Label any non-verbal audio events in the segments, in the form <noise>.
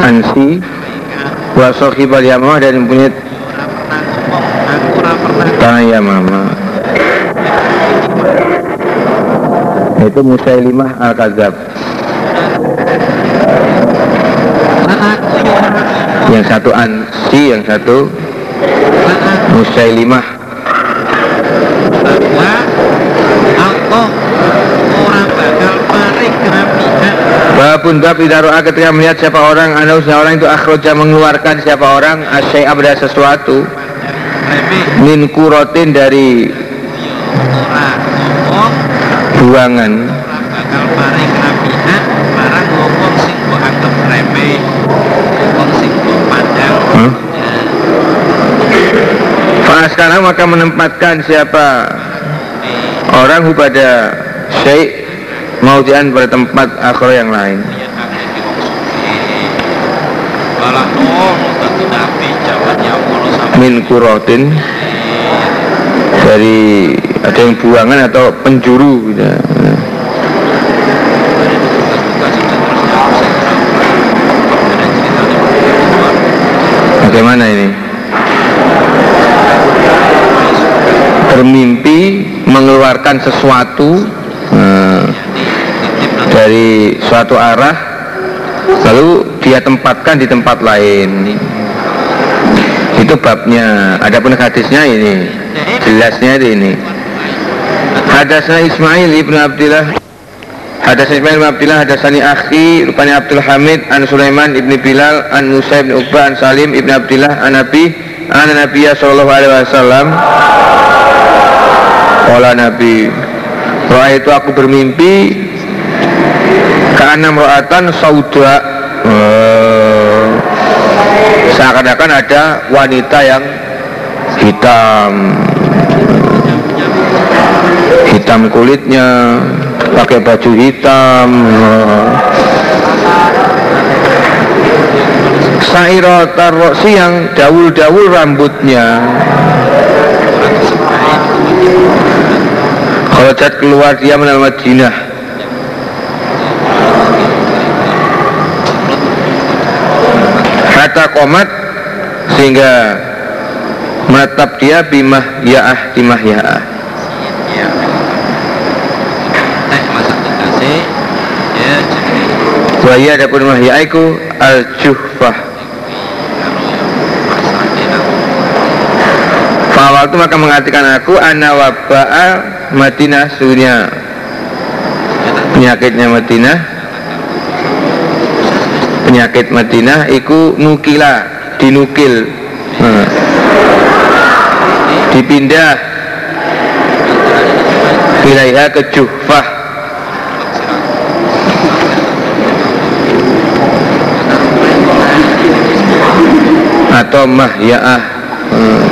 ansi wa sohibal yamamah dan mempunyai tanah yamamah itu Musailimah Al-Kadzab yang satu Ansi yang satu Musailimah Babun bab idaro'a ketika melihat siapa orang Anda orang itu akhroja mengeluarkan siapa orang Asyai abda sesuatu Min kurotin dari Buangan pandang Hmm? sekarang maka menempatkan siapa orang pada syai maudian pada tempat akhir yang lain. Ya Allah sampai min kurotin dari ada yang buangan atau penjuru gitu. Bagaimana ini? Bermimpi mengeluarkan sesuatu eh, dari suatu arah lalu dia tempatkan di tempat lain. Itu babnya. Adapun hadisnya ini jelasnya ini. Hadasna Ismail ibnu Abdillah. Hadasna Ismail ibn Abdillah hadasani akhi rupanya Abdul Hamid an Sulaiman ibni Bilal an Musa ibn Uqbah an Salim ibn Abdillah an Nabi an Nabiya sallallahu alaihi wasallam. Kala Nabi Roa itu aku bermimpi Ka'anam ro'atan sauda Eh, Seakan-akan ada wanita yang hitam. Hitam kulitnya Pakai baju hitam. Sairo tarroksi yang dawul-dawul rambutnya. Kharajat keluar dia menal Madinah Kata komat Sehingga Menetap dia bimah ya'ah Bimah ya'ah. Ya ya jadi Wahia ada pun mah ya'aiku Al-Juhfah. Fawal itu maka mengartikan aku Ana waba'a Madinah Sunya Penyakitnya Madinah Penyakit Madinah Iku nukila Dinukil Hmm. Dipindah Wilayah ke Juhfah Atau Mahya'ah Hmm.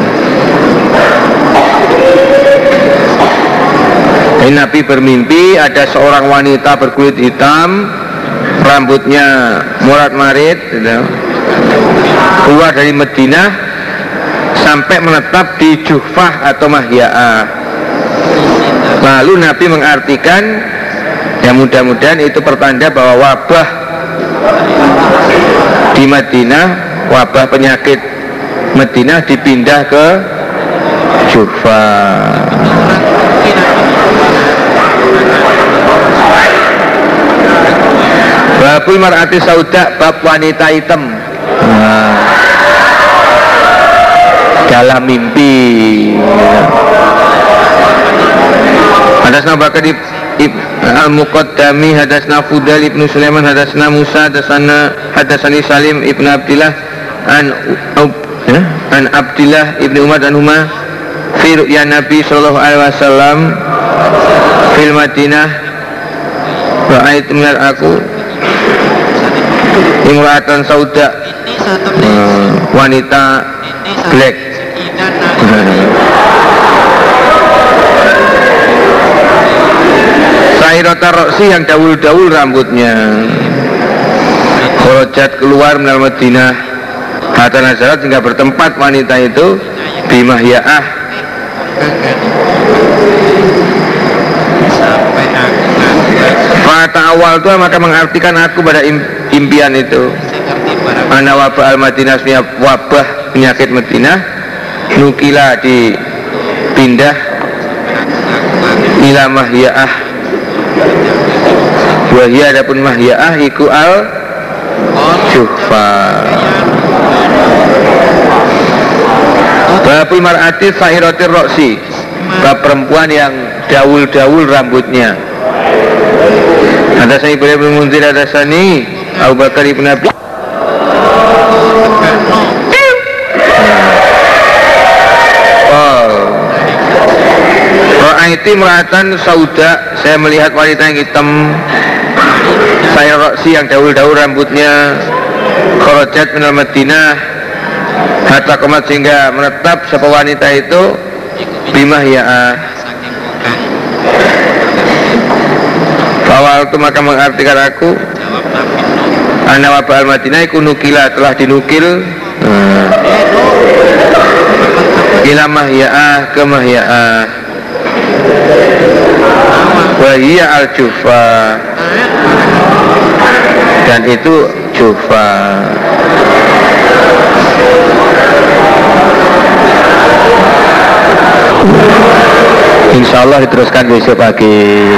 Nabi bermimpi ada seorang wanita berkulit hitam, rambutnya murat marit, gitu. keluar dari Madinah sampai menetap di Juhfah atau Mahya'ah. Lalu Nabi mengartikan ya mudah-mudahan itu pertanda bahwa wabah di Madinah, wabah penyakit Madinah dipindah ke Juhfah. Babul mar'ati sauda bab wanita hitam. Nah, dalam mimpi. Hadasna Bakar Al-Muqaddami Hadasna Fudal Ibnu Sulaiman Hadasna Musa Hadasana Hadasani Salim Ibnu Abdillah An ya, An Abdillah Ibnu Umar dan Umar Fi ru'ya Nabi Sallallahu Alaihi Wasallam Fil Madinah Ra'ait melihat aku Imratan Sauda. Eh, Wanita Black. Sekian Sahirata Roksi yang dawul-dawul rambutnya. Khorojat keluar menal Madinah. Hatta Nazarat hingga bertempat wanita itu Bimahya'ah. Fata awal itu maka mengartikan aku pada im- impian itu. Saya ngerti Ana wabah al-Madinah wabah penyakit Madinah Nukila dipindah Ila mahyaah. Wahia adapun mahyaah Iku al Jufa Babul mar'ati sa'irotir roksi. Bab perempuan yang daul-daul rambutnya. Ada saya Ibrahim bin Munzir ada sani Abu Bakar ibn Abi Oh. Ra'aiti meratan sauda. Saya melihat wanita yang hitam. Saya roksi yang daul-daul rambutnya. Kharajat minal Madinah. Hatta komat sehingga menetap. Siapa wanita itu? Bimah ya'ah saking kokang Awal itu maka mengartikan aku Nuh Anak wabah al-Madinah iku nukila telah dinukil hmm. Ila mahya'ah ke mahya'ah. Wahia al-jufa. Dan itu jufa. Insya Allah diteruskan besok pagi.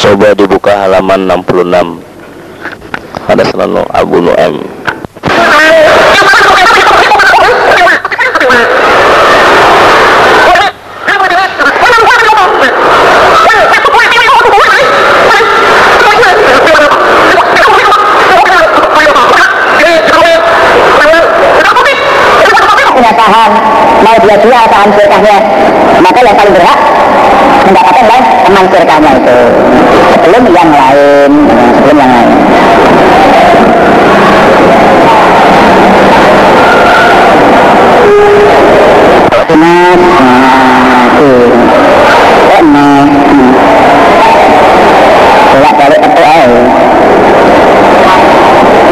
Coba dibuka halaman 66 Ada selalu Abu punya saham mau dia jual saham sirkahnya maka yang paling berhak mendapatkan adalah teman itu. Sebelum yang lain sebelum yang lain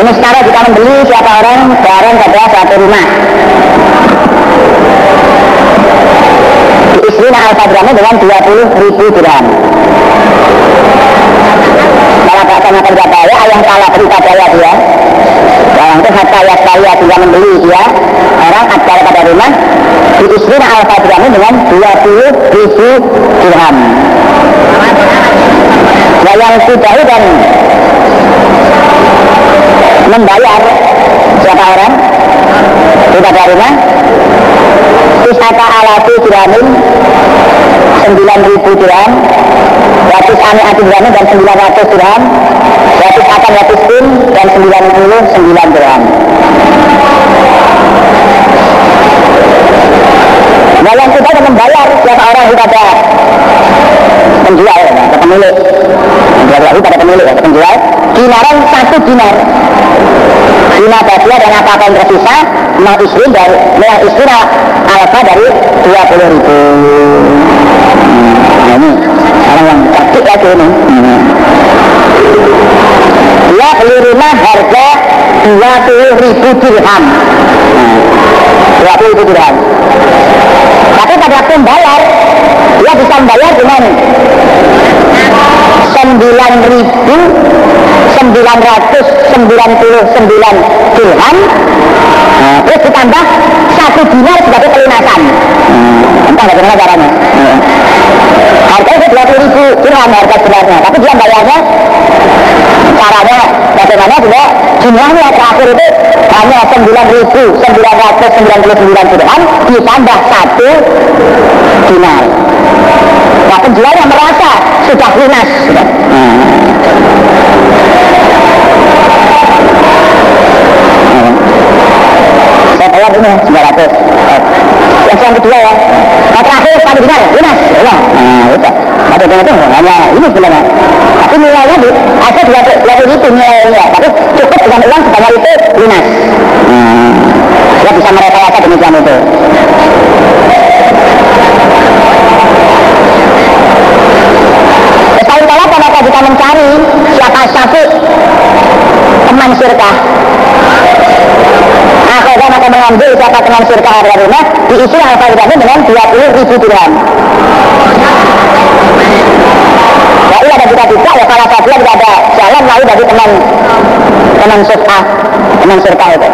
Ini sekarang kita membeli siapa orang barang pada satu rumah. Diistri al gramnya dengan 20 ribu dirham. Kalau bahasa makan jabaya, ayah salah berita jaya dia. Orang itu hatta ya saya dia membeli dia. Orang acara pada rumah diistri al gramnya dengan 20 ribu dirham. Nah yang sudah dan membayar siapa orang? Kita rumah. Isata alati dirhamin 9000 dirham. Ratus ane ati dirhamin dan 900 dirham. Ratus akan ratus pin dan 99 dirham Nah yang kita akan membayar siapa orang kepada penjual atau pemilik. Menjual lagi pada pemilik atau penjual. Dinaran satu dinar. Lima badia dan apa-apa yang tersisa Mau istri dan mau istri alfa dari 20 ribu. Nah ini orang yang cerdik lagi ini. Hmm. Dia beli rumah harga 20 ribu dirham 20 ribu dirham Tapi pada waktu membayar Dia bisa membayar dengan 9.999 dirham Nah, terus ditambah satu dinar sebagai pelunasan. Hmm. Entah bagaimana caranya. Harganya itu 20 ribu dirham harga sebenarnya, tapi dia bayarnya caranya bagaimana juga jumlahnya terakhir itu hanya 9.999 dirham ditambah satu dinar. Nah penjualnya merasa sudah lunas. Sudah. Saya bayar ini 900. Yang yang kedua ya. Nah terakhir satu dinar lunas. Ya, nah udah. Pada dengan itu hanya ini sebenarnya. Tapi nilainya di ada dua dua itu nilainya. Tapi cukup dengan uang sebanyak itu lunas. Hmm. Ya bisa merekayasa demikian itu. Sekali kala pada kita mencari siapa syafi teman maka mengambil teman sirkah harga rumah diisi alfa dengan 20 ribu dirham Ya iya dan kita tidak ya salah satu tidak ada jalan lain bagi teman teman sirkah Memang surga itu.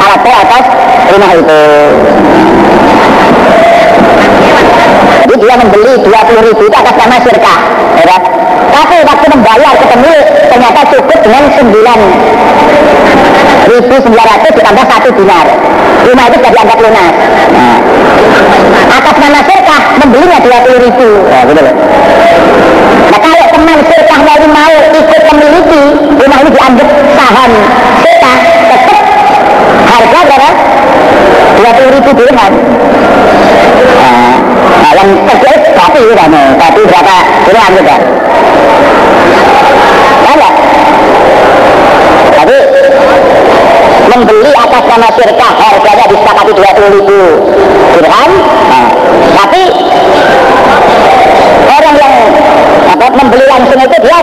Alat saya atas rumah itu. Jadi dia membeli 20 ribu itu atas nama surga. Ya kan? Tapi waktu membayar ke pemilik ternyata cukup dengan 9 1900 ditambah satu dinar. Rumah itu sudah dianggap lunas. Nah, atas nama surkah membelinya 20 ribu. Nah, loh. Nah kalau teman surkahnya ini mau ikut memiliki rumah ini dianggap saham surkah, tetap harga berapa? 20 ribu dirham. Nah, nah yang kecil tapi kan, tapi berapa dirham juga. Ada. Tapi membeli atas nama syirkah harganya disepakati 20 ribu. Dirham? Nah, tapi orang yang apa, membeli langsung itu dia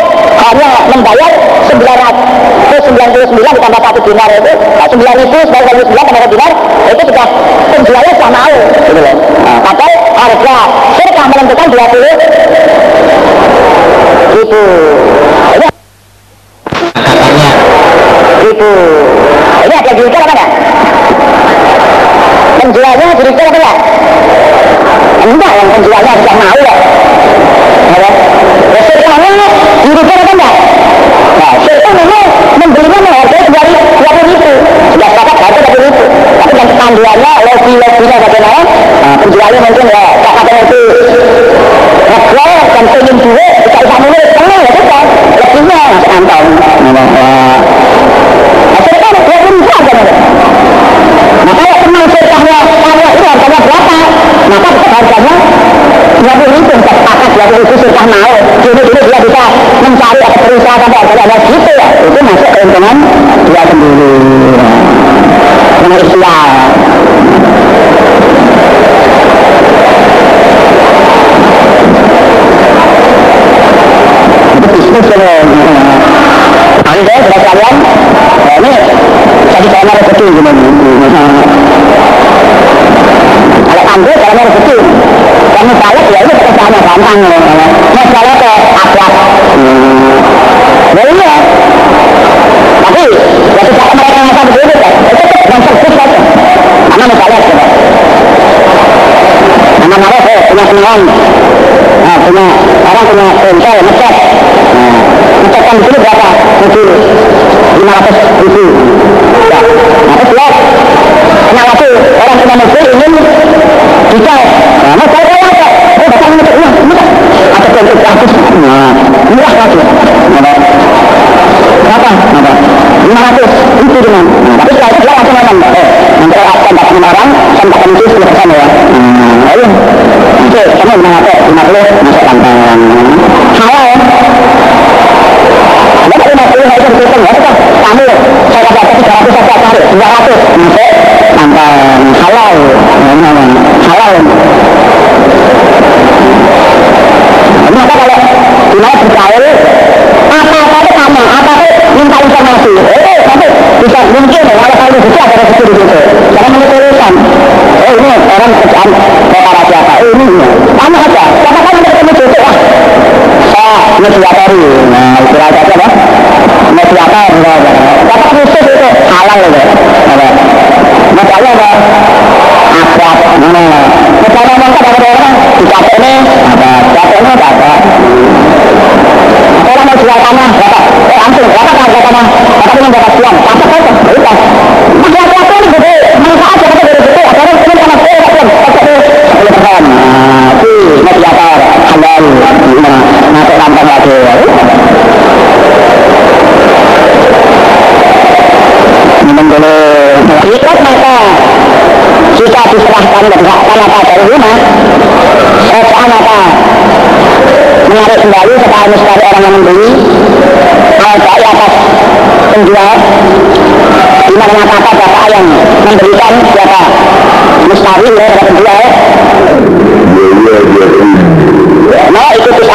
hanya membayar 999 ditambah satu dinar itu. Nah, 999 tambah satu dinar itu sudah penjualnya sudah mau. Gitu loh. Nah, padahal harga syirkah menentukan 20 ribu. Ini katanya ribu ini ada diukur apa enggak? penjualnya diukur apa enggak? enggak yang penjualnya sudah mau ya ya ya sirkanya diukur apa enggak? nah sirka memang membelinya menghargai dari 20 ribu sudah sepakat harga 20 ribu tapi yang panduannya lobby-lobbynya bagaimana? nah, penjualnya mungkin ya kakaknya itu ngejual dan pengen duit bisa bisa nulis tenang ya sudah lebihnya masuk kantong nah, Hasil kan dua puluh ribu aja nih. Nah kalau teman surkahnya kalau itu harganya berapa? Maka tetap harganya dua puluh ribu bisa sepakat dua puluh ribu surkah mau. Dulu dulu dia bisa mencari berusaha sampai harganya ada gitu ya. Itu masuk keuntungan dia sendiri. Dengan. Itu bisnis ya. Anda sudah kalian, nah ini jadi saya rezeki gini. Kalau anda caranya rezeki, kamu balik ya ini pekerjaannya gampang. Masalah ke akhlak. Ya iya. Tapi ya tidak mereka ngasa begitu kan. Itu dengan servis saja. Mana misalnya coba. Mana mana saya punya teman, nah, punya orang punya bengkel, ngecat. Nah, ngecatkan dulu berapa? Mobil 500 ribu. Ya, nah terus ya, kenapa sih orang punya mobil ingin dicat? Nah, mau saya kaya apa? Oh, ini murah, murah. Ada bentuk gratis. Nah, murah lagi. Nah, berapa? Berapa? 500 ribu dengan. Nah, tapi setelah itu langsung ngomong, eh, nanti akan dapat orang, dapat itu 10 persen ya. Nah, ayo. Oke, kamu 500, 50, masuk kantong. Halal. Tapi masih itu. Kamu, saya dapat 300 saja cari, 200 masuk kantong. Halal. Halal. Ini apa kalau di mana bergaul apa-apa itu sama, apa itu minta informasi. Eh, bisa mungkin ya, kalau kalau bisa ada rezeki di situ. Jangan menulis tulisan. Oh ini orang kerjaan para siapa? Sama aja. Siapa kan ada ketemu jodoh lah. Saya mediatori. Nah, istilah aja apa? Mediator. Dapat khusus itu halal itu. Apa? Misalnya apa? Akrab. Mana? Misalnya ngomong ada orang di kafe ini apa? Apa? Orang mau jual tanah, berapa? Eh, langsung, berapa harga tanah? Berapa dengan berapa sekian? Dapat saja, berikan. Masih apa ini gede, manfaat ya, kata dari gede. Ada orang ingin tanah, eh, dapat, dapat deh. Sepuluh persen. Itu mediator, halal. Lagi. Minum dulu. Ikut maka jika rumah, apa menarik kembali mustahil orang yang membeli atas penjual bapak yang memberikan siapa ya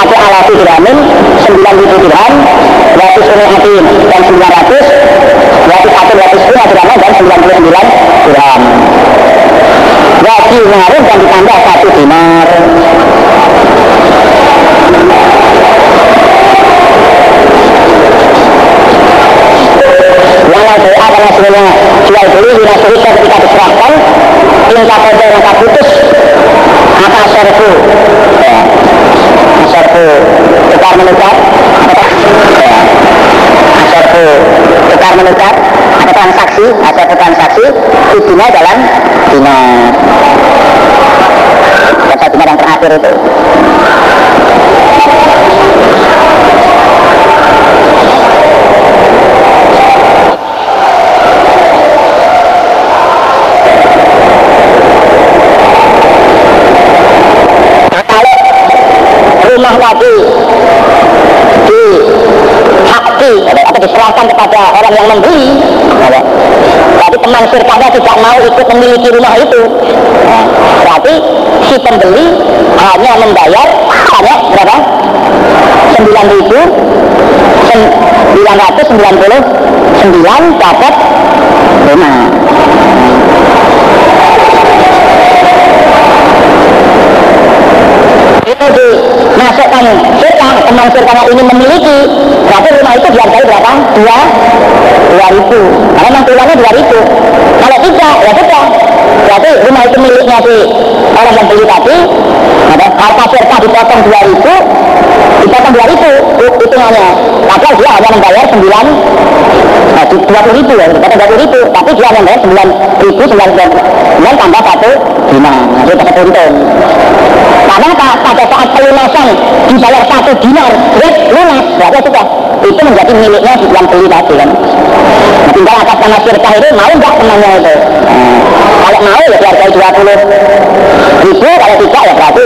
Nah itu satu alati dirhamin 9 ribu dirham 200 unit hati dan 900 201 202 dirham dan 99 dirham Wajib ngaruh dan ditambah satu dinar Walau doa karena semuanya jual beli dinasihika ketika diserahkan tingkat kode yang putus maka serfu ya serfu tukar menukar ya serfu tukar menukar ada transaksi ada transaksi idina dalam dinar kata dinar yang terakhir itu. Rumah lagi. Di hakti atau diserahkan kepada orang yang membeli teman sirkahnya tidak mau ikut memiliki rumah itu. Berarti si pembeli hanya membayar hanya berapa? 9 ribu 999 dapat rumah. Itu dimasukkan teman surga ini memiliki berarti rumah itu dihargai berapa? dua. Dua ribu. Karena memang tulannya dua ribu. Kalau tidak ya sudah berarti rumah itu miliknya si orang yang beli tadi ada harta surga dipotong dua ribu dipotong dua ribu hitungannya. Padahal dia hanya membayar sembilan nah, dua puluh ribu ya dipotong dua puluh ribu tapi dia membayar sembilan ribu sembilan sembilan tambah satu lima. Nah, dia dapat untung. Karena pada saat pelunasan dibayar satu dinar red lunas berarti sudah itu menjadi miliknya yang beli tadi kan? Nah, tinggal atas nama sirkah itu mau nggak temannya itu? Nah, kalau mau ya dihargai 20 ribu kalau tidak ya berarti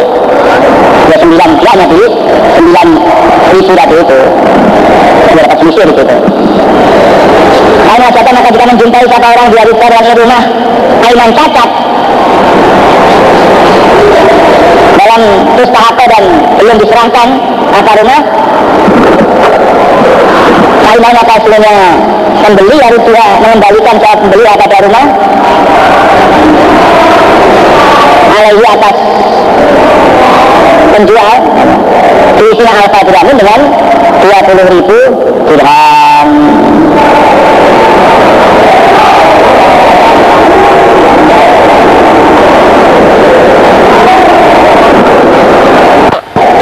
ya 9 dia hanya beli 9 ribu tadi itu. Dia dapat selisih gitu. Hanya saja maka kita menjumpai kata orang di hari rumah? Aiman cacat. Dalam pustaka dan belum diserahkan apa rumah Kainanya hasilnya pembeli harus dia mengembalikan saat pembeli pada rumah? Alaihi atas penjual diisinya alfa dirhamin dengan 20 ribu dirham.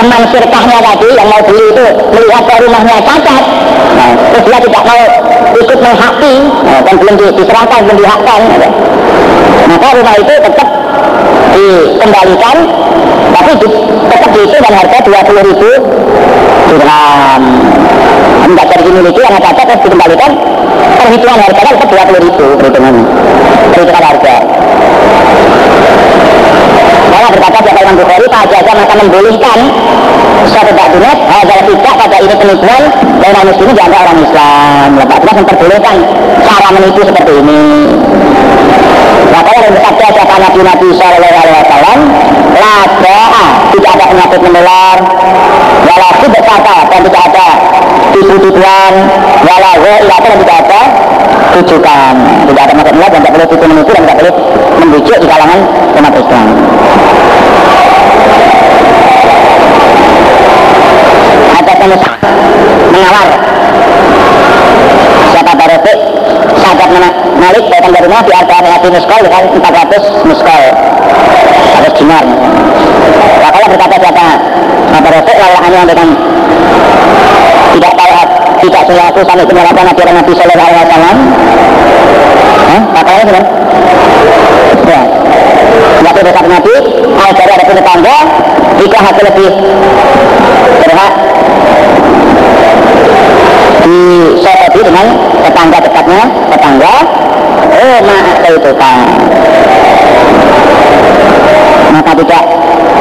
Teman sirkahnya tadi yang mau beli itu melihat ke rumahnya cacat nah, terus dia tidak mau ikut menghaki nah, dan belum diserahkan, belum dihakkan gitu. maka rumah itu tetap dikembalikan tapi di, tetap diisi dengan harga 20 ribu dirham tidak jadi dimiliki yang cacat terus dikembalikan perhitungan harganya tetap 20 ribu perhitungannya perhitungan harga Allah berkata siapa Imam Bukhari Pak Jaza maka membolehkan suatu bakdunet Hadal tidak pada ini penipuan Dan orang muslim dianggap orang Islam. Lepas itu memperbolehkan cara menipu seperti ini. Maka yang bersabda siapa Nabi Nabi Sallallahu Alaihi Wasallam Lada tidak ada penyakit menular. Walau berkata dan tidak ada tipu-tipuan Walau ilata dan tidak ada tujukan Tidak ada maksud dan tidak boleh tipu menipu dan tidak boleh membujuk di kalangan umat Islam pengusaha mengawal. Siapa barofik sahabat Malik datang dari rumah di harga hati muskol dengan 400 muskol 100 dinar. Kalau berkata siapa? Barofik lalu hanya dengan tidak tahu tidak saya aku sampai penyerapan Nabi Nabi Sallallahu Alaihi Wasallam. Hah? Katanya gimana? Ya Nabi dekat Nabi dari ada tetangga Jika hati lebih berhak. Disopoti dengan tetangga dekatnya Tetangga Oh mak itu kan Maka tidak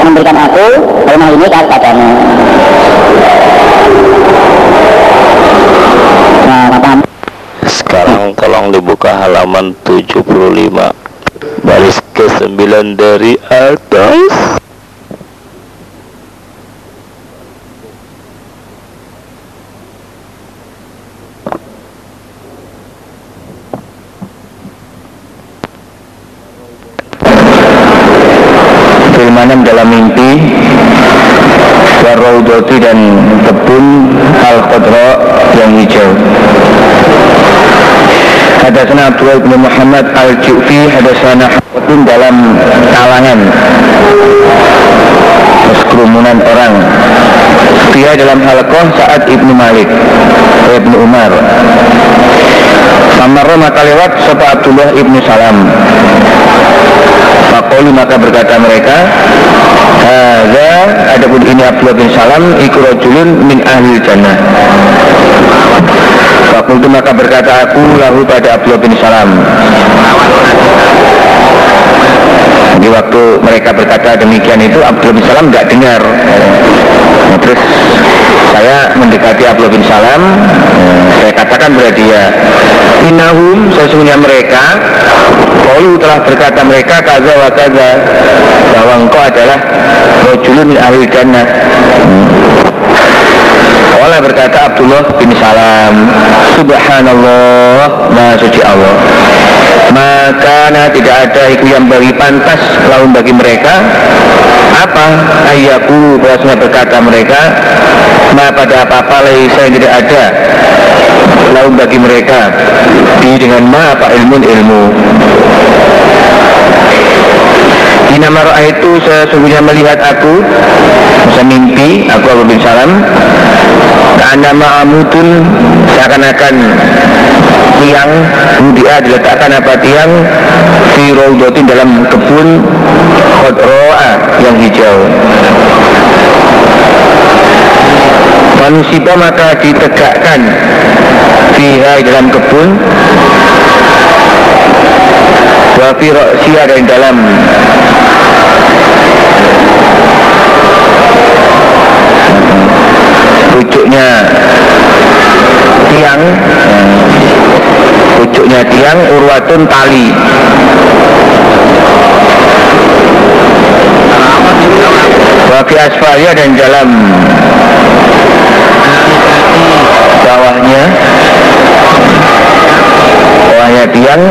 memberikan aku rumah ini kepadamu Nah, apa? Sekarang tolong dibuka halaman 75 Baris ke-9 dari atas. Firmanan dalam mimpi. Warraudoti dan kebun Al-Khadra yang hijau Hadasana Abdullah bin Muhammad Al-Ju'fi Hadasana Hawatin dalam kalangan kerumunan orang. Dia dalam halqah saat Ibnu Malik Ibnu Umar. Samarro maka lewat Sopa Abdullah Ibnu Salam. Fakolu maka berkata mereka Ada adapun ini Abdullah bin Salam Iku rojulun min ahli jannah Fakultu maka berkata aku lahu pada Abdullah bin Salam. Di waktu mereka berkata demikian itu Abdullah bin Salam nggak dengar. Nah, terus saya mendekati Abdullah bin Salam saya katakan kepada dia inahum sesungguhnya mereka Kalu telah berkata mereka kaza wa kaza bahwa engkau adalah rojulun min ahli jannah Allah berkata Abdullah bin Salam Subhanallah Maha suci Allah. Maka nah, tidak ada itu yang bagi pantas laun bagi mereka. Apa? Ayaku bahasanya berkata mereka Ma pada apa-apa saya tidak ada Laun bagi mereka. Di dengan ma apa? Ilmu. Ilmu Inama itu sesungguhnya melihat aku Masa mimpi Aku Abu bin Salam Anda ma'amutun Seakan-akan Tiang Budia diletakkan apa tiang Fi raudotin dalam kebun Khodroa yang hijau. Manusia maka ditegakkan Fiha dalam kebun Wafi sia dan dalam tiang. Pucuknya tiang urwatun tali. Wafi asfalnya dan dalam bawahnya. Bawahnya tiang.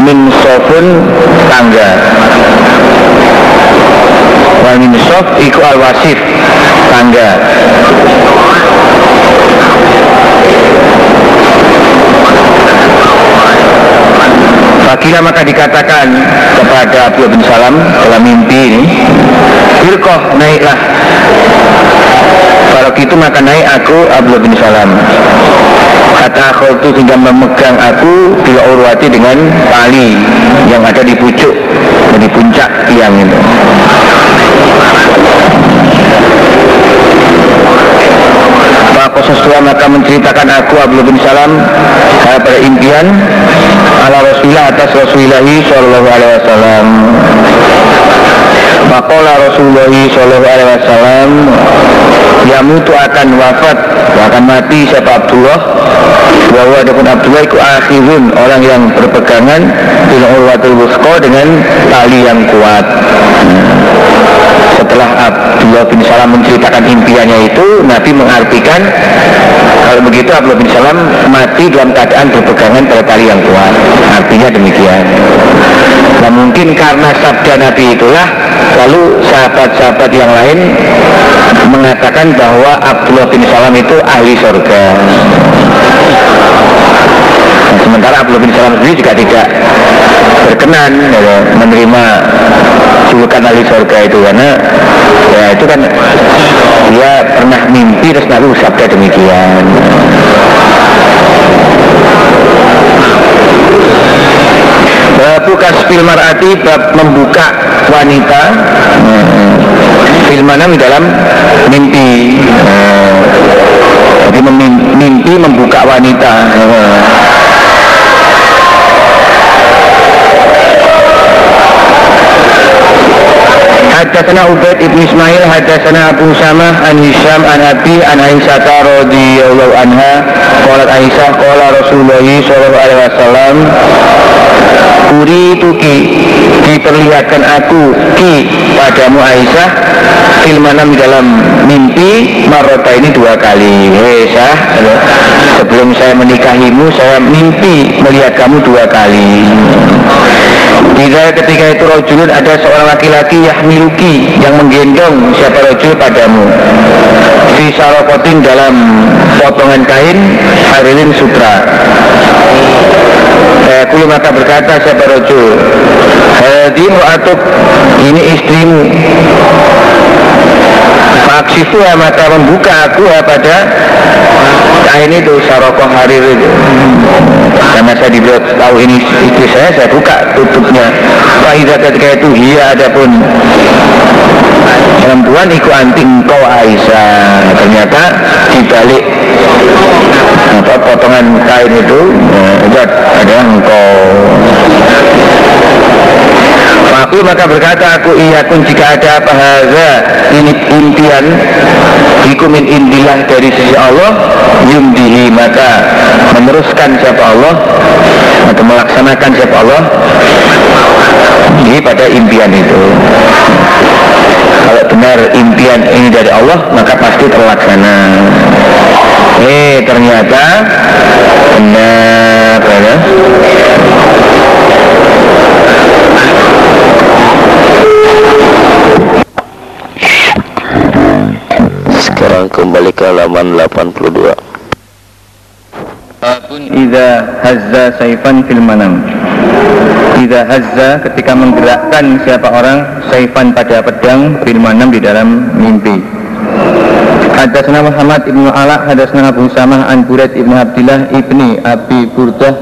Min sofun tangga. Wa min sof iku al wasif tangga Fakila maka dikatakan kepada Abu bin Salam dalam mimpi ini Irkoh naiklah. Kalau gitu maka naik aku Abu bin Salam. Kata akhul itu hingga memegang aku Bila urwati dengan tali Yang ada di pucuk Di puncak tiang itu Maka sesuai maka menceritakan aku Abdullah bin Salam pada impian ala Rasulullah atas Rasulullah Shallallahu Alaihi Wasallam. Makola Rasulullah Shallallahu Alaihi Wasallam Yamutu akan wafat akan mati siapa Abdullah? Bahwa adapun Abdullah itu akhirun orang yang berpegangan bil urwatul wusqa dengan tali yang kuat setelah Abdullah bin Salam menceritakan impiannya itu Nabi mengartikan kalau begitu Abdullah bin Salam mati dalam keadaan berpegangan pada tali yang kuat. Artinya demikian. Nah mungkin karena sabda Nabi itulah lalu sahabat-sahabat yang lain mengatakan bahwa Abdullah bin Salam itu ahli surga nah, sementara Abdullah bin Salam sendiri juga tidak berkenan ya, menerima julukan ahli surga itu. Karena ya itu kan dia pernah mimpi terus Nabi sabda demikian. Babu kasfil mar'ati bab membuka wanita Filmanam dalam mimpi. Jadi mimpi membuka wanita Hadatsana Ubaid ibn Ismail hadatsana Abu Samah an Hisham an Abi an Aisyah radhiyallahu anha. Qalat Aisyah qala Rasulullah sallallahu alaihi wasallam Uri tuki diperlihatkan aku ki padamu Aisyah filmanam dalam mimpi marota ini dua kali. Aisyah sebelum saya menikahimu saya mimpi melihat kamu dua kali Bila ketika itu rojulun ada seorang laki-laki yahmiluki yang menggendong siapa rojul padamu. Fi sarokotin dalam potongan kain harilin sutra. Maka berkata siapa rojul? Hadi mu'atuk ini istrimu. Faksifu ya maka membuka aku ya pada kain itu sarokoh harir itu karena saya dibuat tahu ini istri saya saya buka tutupnya. Faidah ketika itu iya adapun perempuan ikut anting kau Aisyah. Ternyata dibalik apa potongan kain itu eh, itu ada engkau Aku maka berkata aku iya pun jika ada apa haza ini impian Ikumin indilah dari sisi Allah Yumdihi maka meneruskan siapa Allah Atau melaksanakan siapa Allah Ini pada impian itu Kalau benar impian ini dari Allah Maka pasti terlaksana Eh ternyata Benar ya. Kembali ke halaman 82 Babun. Iza hazza saifan fil manam. Iza hazza ketika menggerakkan siapa orang Saifan pada pedang fil manam di dalam mimpi. Hadasna Muhammad ibnu Ala Hadasna Abu Samah An Buraid ibnu Abdillah ibni Abi Burdah.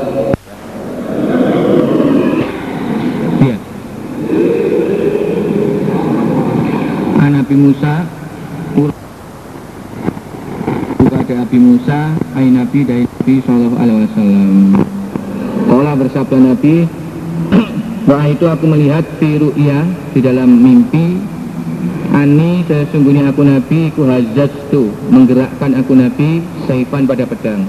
Iya. An Nabi Musa kepada Musa Ay Nabi dari Nabi Sallallahu Alaihi Wasallam. Kala bersabda Nabi <clears throat> Wah itu aku melihat fi ru'ya di dalam mimpi. Ani sesungguhnya aku Nabi ku tu menggerakkan aku Nabi saifan pada pedang.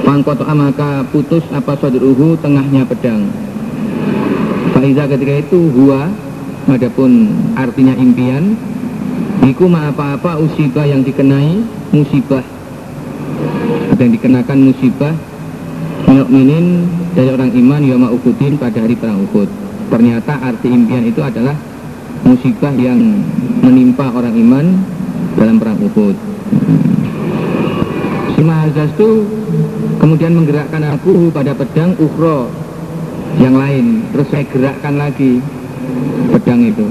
Pangkoto maka putus apa saduruhu tengahnya pedang. Faiza ketika itu huwa Adapun artinya impian Iku ma apa-apa usibah yang dikenai musibah Yang dikenakan musibah. Mukminin dari orang iman Yoma Ukudin pada hari perang Uhud. Ternyata arti impian itu adalah Musibah yang menimpa orang iman Dalam perang Uhud. Si Mahazaz itu kemudian menggerakkan aku pada pedang ukhro yang lain. Terus saya gerakkan lagi pedang itu.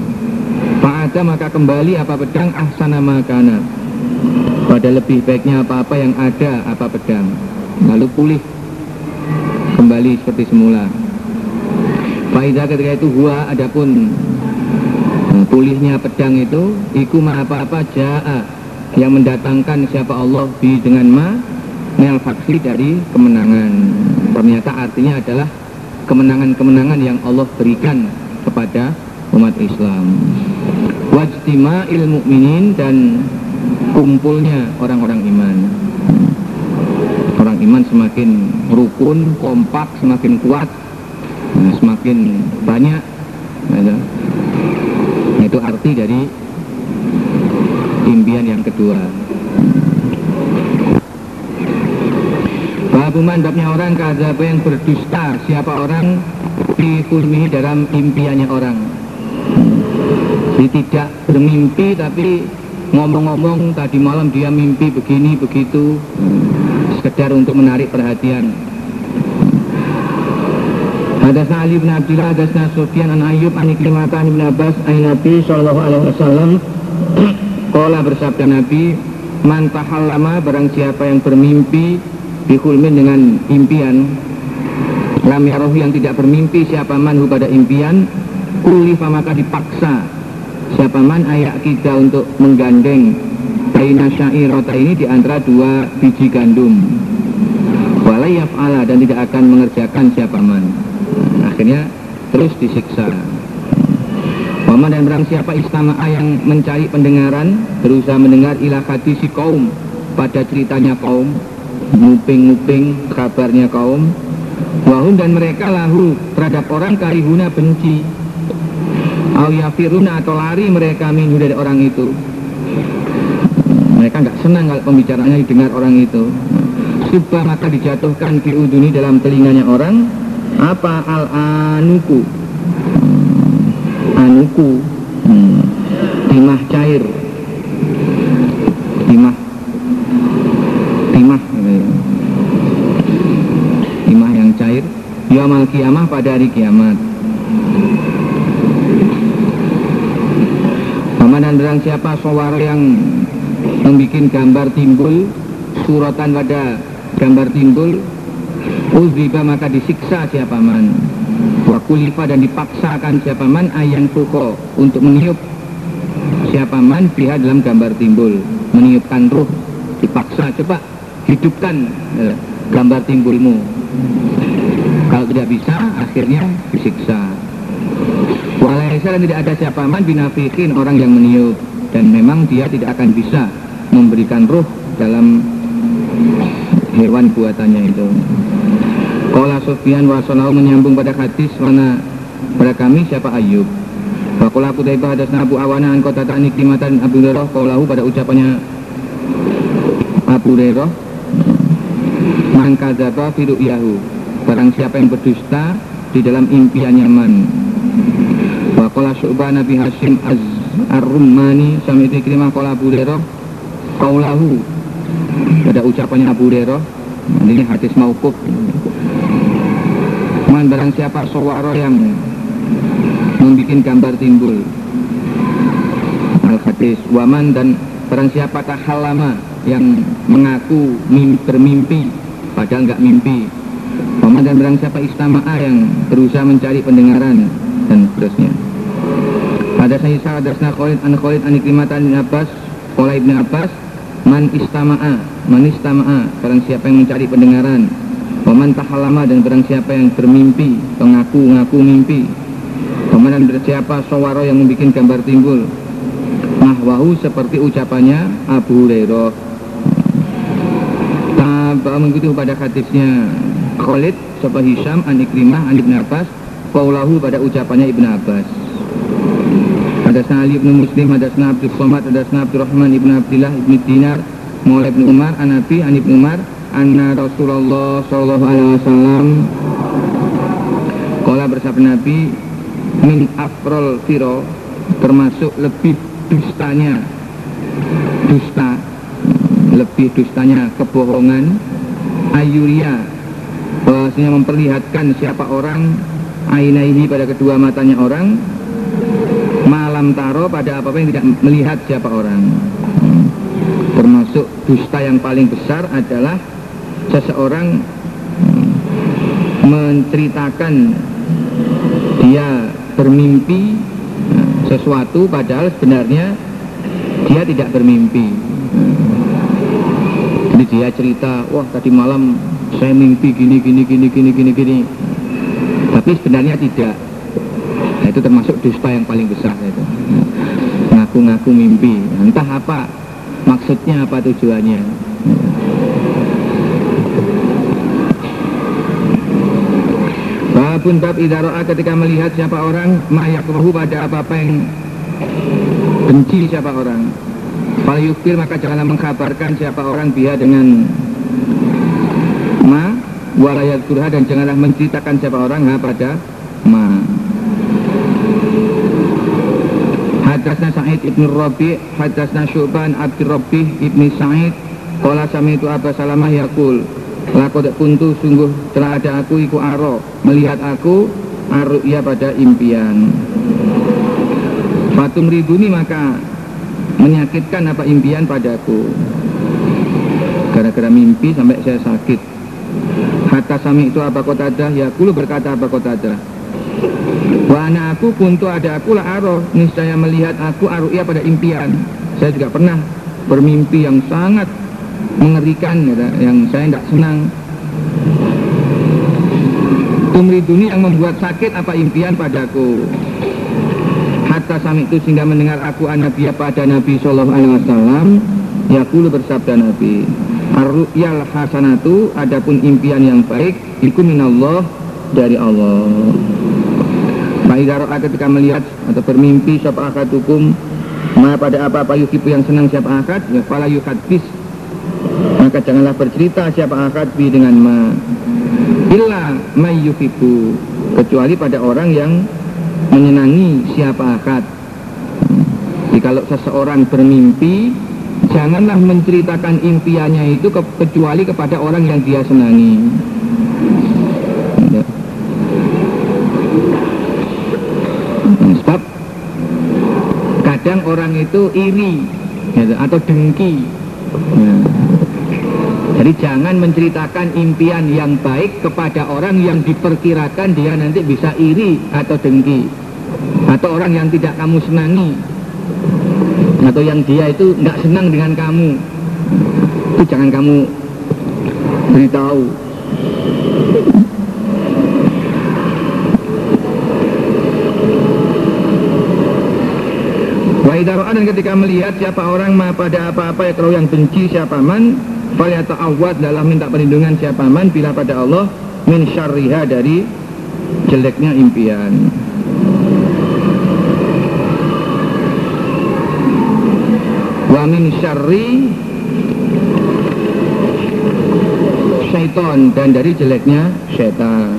Fa'ada maka kembali apa pedang? Ahsana makana pada lebih baiknya apa-apa yang ada apa pedang lalu pulih. Kembali seperti semula. Faidah ketika itu gua adapun pulihnya pedang itu iku ma apa-apa ja'a. Yang mendatangkan siapa Allah bi dengan ma nel faksi dari kemenangan. Ternyata artinya adalah kemenangan-kemenangan yang Allah berikan kepada umat Islam. Wajtima ilmu mukminin dan kumpulnya orang-orang iman. Orang iman semakin rukun kompak semakin kuat nah, semakin banyak nah, itu. Arti dari impian yang kedua. Babu mandapnya orang kadzaba yang berdusta. Siapa orang? Di kulmihi dalam impiannya orang. Jadi tidak bermimpi tapi ngomong-ngomong tadi malam dia mimpi begini begitu. Sekedar untuk menarik perhatian. Hadasna Ali bin Abdullah, hadasna Sufyan an Ayyub an Ikrimatan bin Abbas an Nabi sallallahu alaihi wasallam Kala bersabda Nabi Man tahallama barang siapa yang bermimpi Bikulmin dengan impian Lam yang tidak bermimpi siapa manhu pada impian Kulifa maka dipaksa Siapa man ayak kita untuk menggandeng Baina syairota ini di antara dua biji gandum. Walayaf ala dan tidak akan mengerjakan siapa man. Akhirnya terus disiksa. Waman dan berang siapa istama'a yang mencari pendengaran Berusaha mendengar ilah si kaum. Pada ceritanya kaum Nguping-nguping kabarnya kaum. Wahum dan mereka lahu terhadap orang karihuna benci Awyafiruna atau lari mereka minhu dari orang itu. Mereka nggak senang kalau pembicaranya didengar orang itu. Subah maka dijatuhkan di uduni dalam telinganya orang. Apa al-anuku? Anuku. Hmm. timah cair. Timah timah timah yang cair. Yamal kiamah pada hari kiamat Paman dan barang siapa? Sawar yang membuat gambar timbul suratan pada gambar timbul. Uziba maka disiksa siapa man? Wakulifa dan dipaksakan siapa man? Ayang fuko untuk meniup siapa man? Pihak dalam gambar timbul. Meniupkan ruh dipaksa. Coba hidupkan eh, gambar timbulmu. Kalau tidak bisa akhirnya disiksa Walaisa dan tidak ada siapa man binafikin orang yang meniup dan memang dia tidak akan bisa memberikan ruh dalam hewan buatannya itu. Kola Sufyan wa menyambung pada hadis mana pada kami siapa Ayub. Wakola Kutaibah ada Abu Awana an kota ta'ani klimatan Abu Hurairah kaulahu pada ucapannya Abu Hurairah Man kadzaba fi ru'yahu Barang siapa yang berdusta di dalam impiannya man qala Syu'bah Nabi Hashim Az Ar-Rumani Sami Ikrimah qala Abu Hurairah Qaulahu Pada ucapannya Abu Hurairah Ini hadis mauquf. Man barang siapa sawara yang membuat gambar timbul. Al-Hadis Waman dan barang siapa tahalama yang mengaku mimpi, bermimpi padahal nggak mimpi. Waman dan barang siapa istama'a yang berusaha mencari pendengaran dan seterusnya Hadasna Isa, hadasna Khalid, an Khalid, an Ikrimatan bin Abbas, Kola Ibn Abbas, Man istama'a, man istama'a, barang siapa yang mencari pendengaran, Waman tahalama dan barang siapa yang bermimpi, mengaku-ngaku mimpi, Waman dan siapa sawaro yang membuat gambar timbul, Nahwahu seperti ucapannya Abu Hurairah. Tanpa mengikuti pada hadisnya Khalid, Sopa Hisham, An Ikrimah, An Ibn Abbas, Paulahu pada ucapannya Ibn Abbas. Hadasna Ali ibn Muslim, hadasna Abdul Somad, hadasna Abdul Rahman ibn Abdillah ibn Dinar, Maula ibn Umar, Anabi, An ibn Umar, Anna Rasulullah Sallallahu Alaihi Wasallam. Kala bersabda Nabi Min afrol firo Termasuk lebih dustanya. Dusta Lebih dustanya kebohongan Ayuria Bahwasanya memperlihatkan siapa orang Ainaihi pada kedua matanya orang malam taro pada apa yang tidak melihat siapa orang. Termasuk dusta yang paling besar adalah seseorang menceritakan dia bermimpi sesuatu padahal sebenarnya dia tidak bermimpi. Jadi dia cerita wah tadi malam saya mimpi gini gini gini gini gini gini. Tapi sebenarnya tidak itu termasuk dusta yang paling besar itu. Ngaku-ngaku mimpi. Entah apa maksudnya apa tujuannya. Babun bab idaro'a ketika melihat siapa orang Ma'yakrahu pada apa-apa yang benci siapa orang. Kalau yukfir maka janganlah mengkabarkan siapa orang dia dengan Ma Walayat kurha dan janganlah menceritakan siapa orang ha pada Ma Hadasna Sa'id ibn Rabi Hadasna Syuban Abdi Rabi ibn Sa'id. Kala sami itu Abba Salamah Yakul Lakot kuntu sungguh telah ada aku iku aro Melihat aku Arru'ya pada impian. Fatum riduni maka Menyakitkan apa impian padaku. Gara-gara mimpi sampai saya sakit. Hatta sami itu apa kotadah Ya kulu berkata apa kotadah Wana aku kuntu ada aku lah aro Niscaya melihat aku arru'ya pada impian. Saya juga pernah bermimpi yang sangat mengerikan gitu, yang saya tidak senang. Tumriduni yang membuat sakit apa impian padaku? Hatta sami itu sehingga mendengar aku nabi pada Nabi Sallallahu Alaihi Wasallam? Yakulu bersabda Nabi Ar-ru'yal hasanatu Adapun impian yang baik Iku minallah dari Allah Faidaro'a ketika melihat Atau bermimpi Siapa akadukum Ma pada apa-apa yukipu yang senang siapa akad Ya fala yukadis maka janganlah bercerita siapa akad bi dengan ma. Illa mayyuhibu kecuali pada orang yang menyenangi siapa akad jadi kalau seseorang bermimpi janganlah menceritakan impiannya itu ke, kecuali kepada orang yang dia senangi ya. Itu iri gitu, atau dengki. Ya. Jadi jangan menceritakan impian yang baik kepada orang yang diperkirakan dia nanti bisa iri atau dengki atau orang yang tidak kamu senangi atau yang dia itu nggak senang dengan kamu itu jangan kamu beritahu Waidaro'an dan ketika melihat siapa orang ma pada apa-apa ya kalau yang benci siapa man Falyata'awad dalam minta perlindungan siapa man bila pada Allah min syarriha dari jeleknya impian. Wa min syarri syaiton dan dari jeleknya syaitan.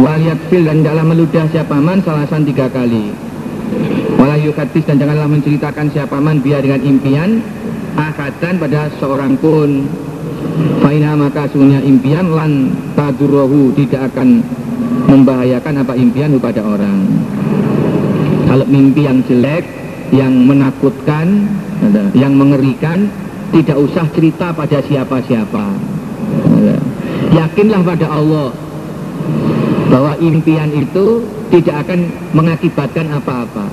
Waliyat fil dan dalam meludah siapa man salasan tiga kali walayukatis dan janganlah menceritakan siapa man biar dengan impian akadan pada seorang pun. Faina maka sungguhnya impian lan tadurrohu tidak akan membahayakan apa impian kepada orang. Kalau mimpi yang jelek yang menakutkan yang mengerikan tidak usah cerita pada siapa-siapa. Yakinlah pada Allah bahwa impian itu tidak akan mengakibatkan apa-apa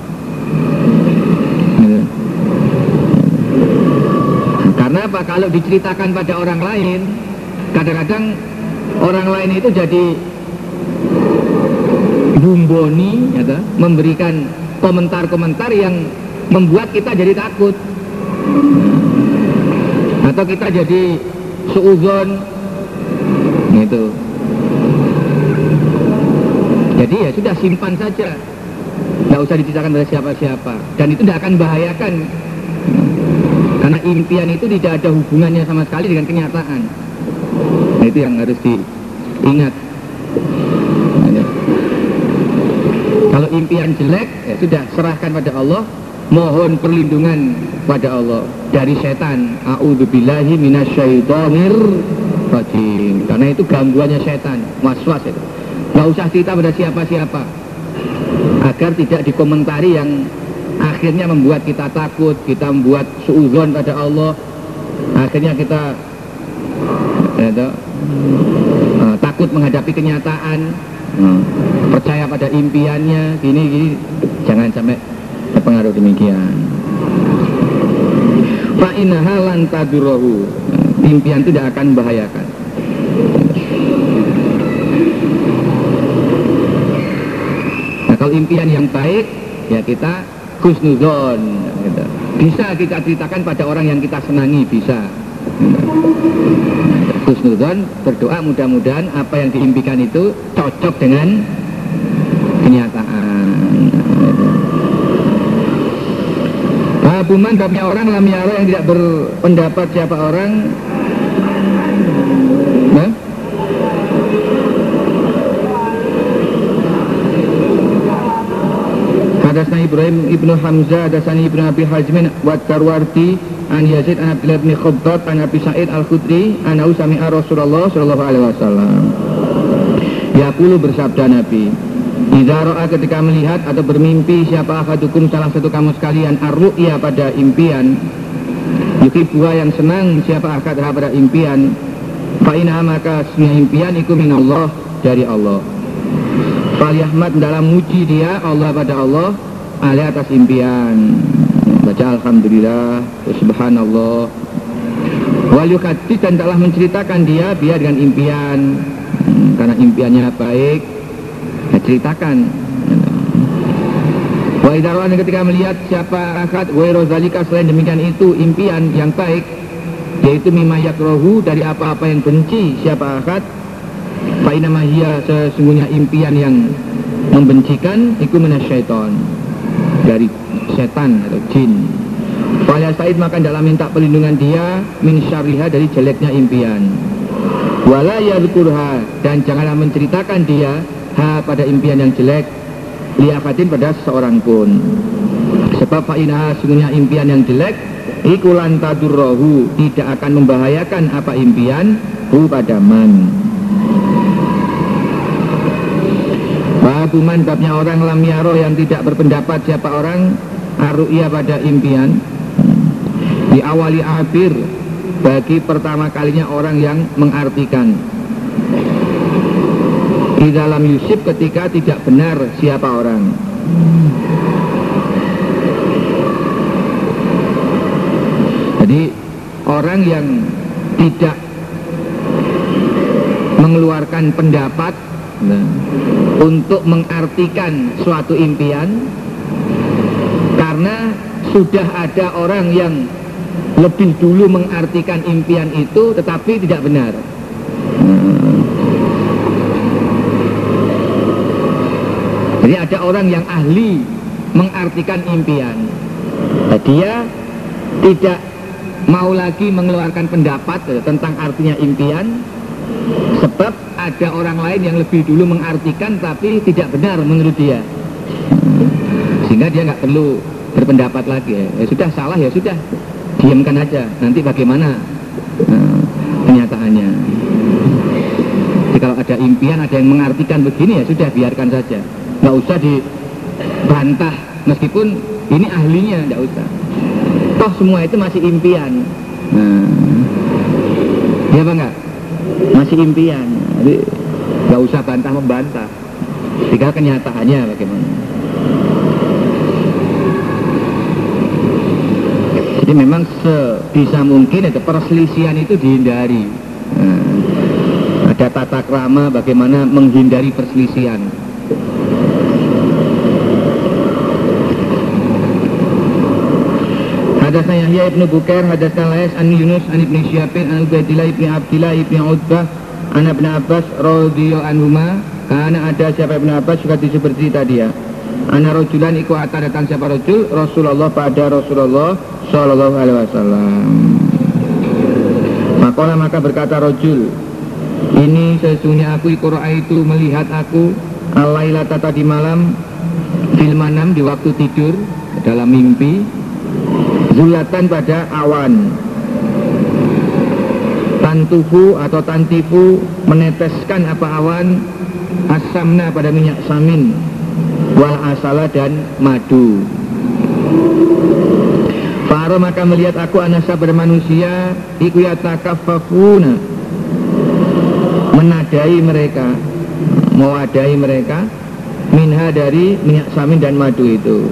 apa kalau diceritakan pada orang lain kadang-kadang orang lain itu jadi bumboni ya, memberikan komentar-komentar yang membuat kita jadi takut. Atau kita jadi suuzon gitu. Jadi ya sudah simpan saja. Nggak usah diceritakan pada siapa-siapa. Dan itu tidak akan bahayakan karena impian itu tidak ada hubungannya sama sekali dengan kenyataan nah itu yang harus diingat kalau impian jelek ya sudah serahkan pada Allah mohon perlindungan pada Allah dari setan. A'udzubillahi minasyaitonir rajim. Karena itu gangguannya setan, waswas itu. Gak usah cerita pada siapa-siapa agar tidak dikomentari yang akhirnya membuat kita takut, kita membuat suuzon pada Allah. Akhirnya kita ya, uh, takut menghadapi kenyataan, uh, percaya pada impiannya, gini gini. Jangan sampai terpengaruh demikian. Fa'inaha lan tadurrohu impian itu tidak akan membahayakan. Nah kalau impian yang baik ya kita kusnuzon gitu. bisa kita ceritakan pada orang yang kita senangi bisa kusnuzon berdoa mudah-mudahan apa yang diimpikan itu cocok dengan kenyataan Babuman babnya orang lam yang tidak berpendapat siapa orang Hadasna Ibrahim ibnu Hamzah Hadasani ibnu Abi Hajmin Wat Tarwarti An Yazid an Abdullah bin Khubbat An Abi Sa'id Al-Khudri An Sami'a Rasulullah Sallallahu Alaihi Wasallam. Yakulu bersabda Nabi Izaro'a ketika melihat atau bermimpi siapa akadukum salah satu kamu sekalian arru'ya pada impian buah yang senang siapa akad pada impian Fa'ina maka semua impian itu min Allah dari Allah. Faliyahmad dalam muji dia Allah pada Allah alih atas impian. Baca Alhamdulillah Subhanallah. Wal dan telah menceritakan dia biar dengan impian. Hmm, Karena impiannya baik. Ya, ceritakan. Wa ketika melihat siapa akad wa rozalika selain demikian itu impian yang baik yaitu mimma yakrohu dari apa-apa yang benci siapa akad fa hiya sesungguhnya impian yang membencikan itu syaiton dari setan atau jin. Faya Said maka dalam minta perlindungan dia min syariha dari jeleknya impian. Wala yadkurha dan janganlah menceritakan dia ha pada impian yang jelek liafatin pada seorang pun. Sebab fa'inaha sungguhnya impian yang jelek ikulan tadurrohu tidak akan membahayakan apa impian hu pada man Babuman babnya orang lam yaroh yang tidak berpendapat siapa orang Aru'ya pada impian. Di awali akhir Bagi pertama kalinya orang yang mengartikan. Di dalam Yusuf ketika tidak benar siapa orang. Jadi orang yang tidak mengeluarkan pendapat nah, untuk mengartikan suatu impian karena sudah ada orang yang lebih dulu mengartikan impian itu tetapi tidak benar. Jadi ada orang yang ahli mengartikan impian. Nah, dia tidak mau lagi mengeluarkan pendapat tentang artinya impian sebab ada orang lain yang lebih dulu mengartikan tapi tidak benar menurut dia. Sehingga dia nggak perlu berpendapat lagi. Ya, sudah salah ya sudah. Diamkan aja. Nanti bagaimana nah, kenyataannya? Jadi kalau ada impian ada yang mengartikan begini ya sudah biarkan saja. Nggak usah dibantah. Meskipun ini ahlinya nggak usah. Toh semua itu masih impian. Nah. Ya apa masih impian jadi nggak usah bantah membantah. Tinggal kenyataannya bagaimana. Jadi memang sebisa mungkin ada perselisihan itu dihindari. Nah, ada tata krama bagaimana menghindari perselisihan. Hadasna Yahya ibnu Bukair, hadasna Lais an Yunus an ibni Syafin an Ubaidillah ibni Abdillah ibni Utbah an ibn Abbas radhiyallahu anhuma karena ada siapa ibn Abbas juga seperti tadi ya. Ana rojulan iku datang siapa rojul Rasulullah pada Rasulullah Sallallahu alaihi wasallam. Makola maka berkata rojul Ini sesungguhnya aku iku itu melihat aku Alailata tadi malam Filmanam di waktu tidur Dalam mimpi zulatan pada awan tantufu atau tantifu meneteskan apa awan asamna pada minyak samin wal asala dan madu. Faro maka melihat aku anasa pada manusia iku yatakafafuna menadai mereka mewadai mereka minha dari minyak samin dan madu itu.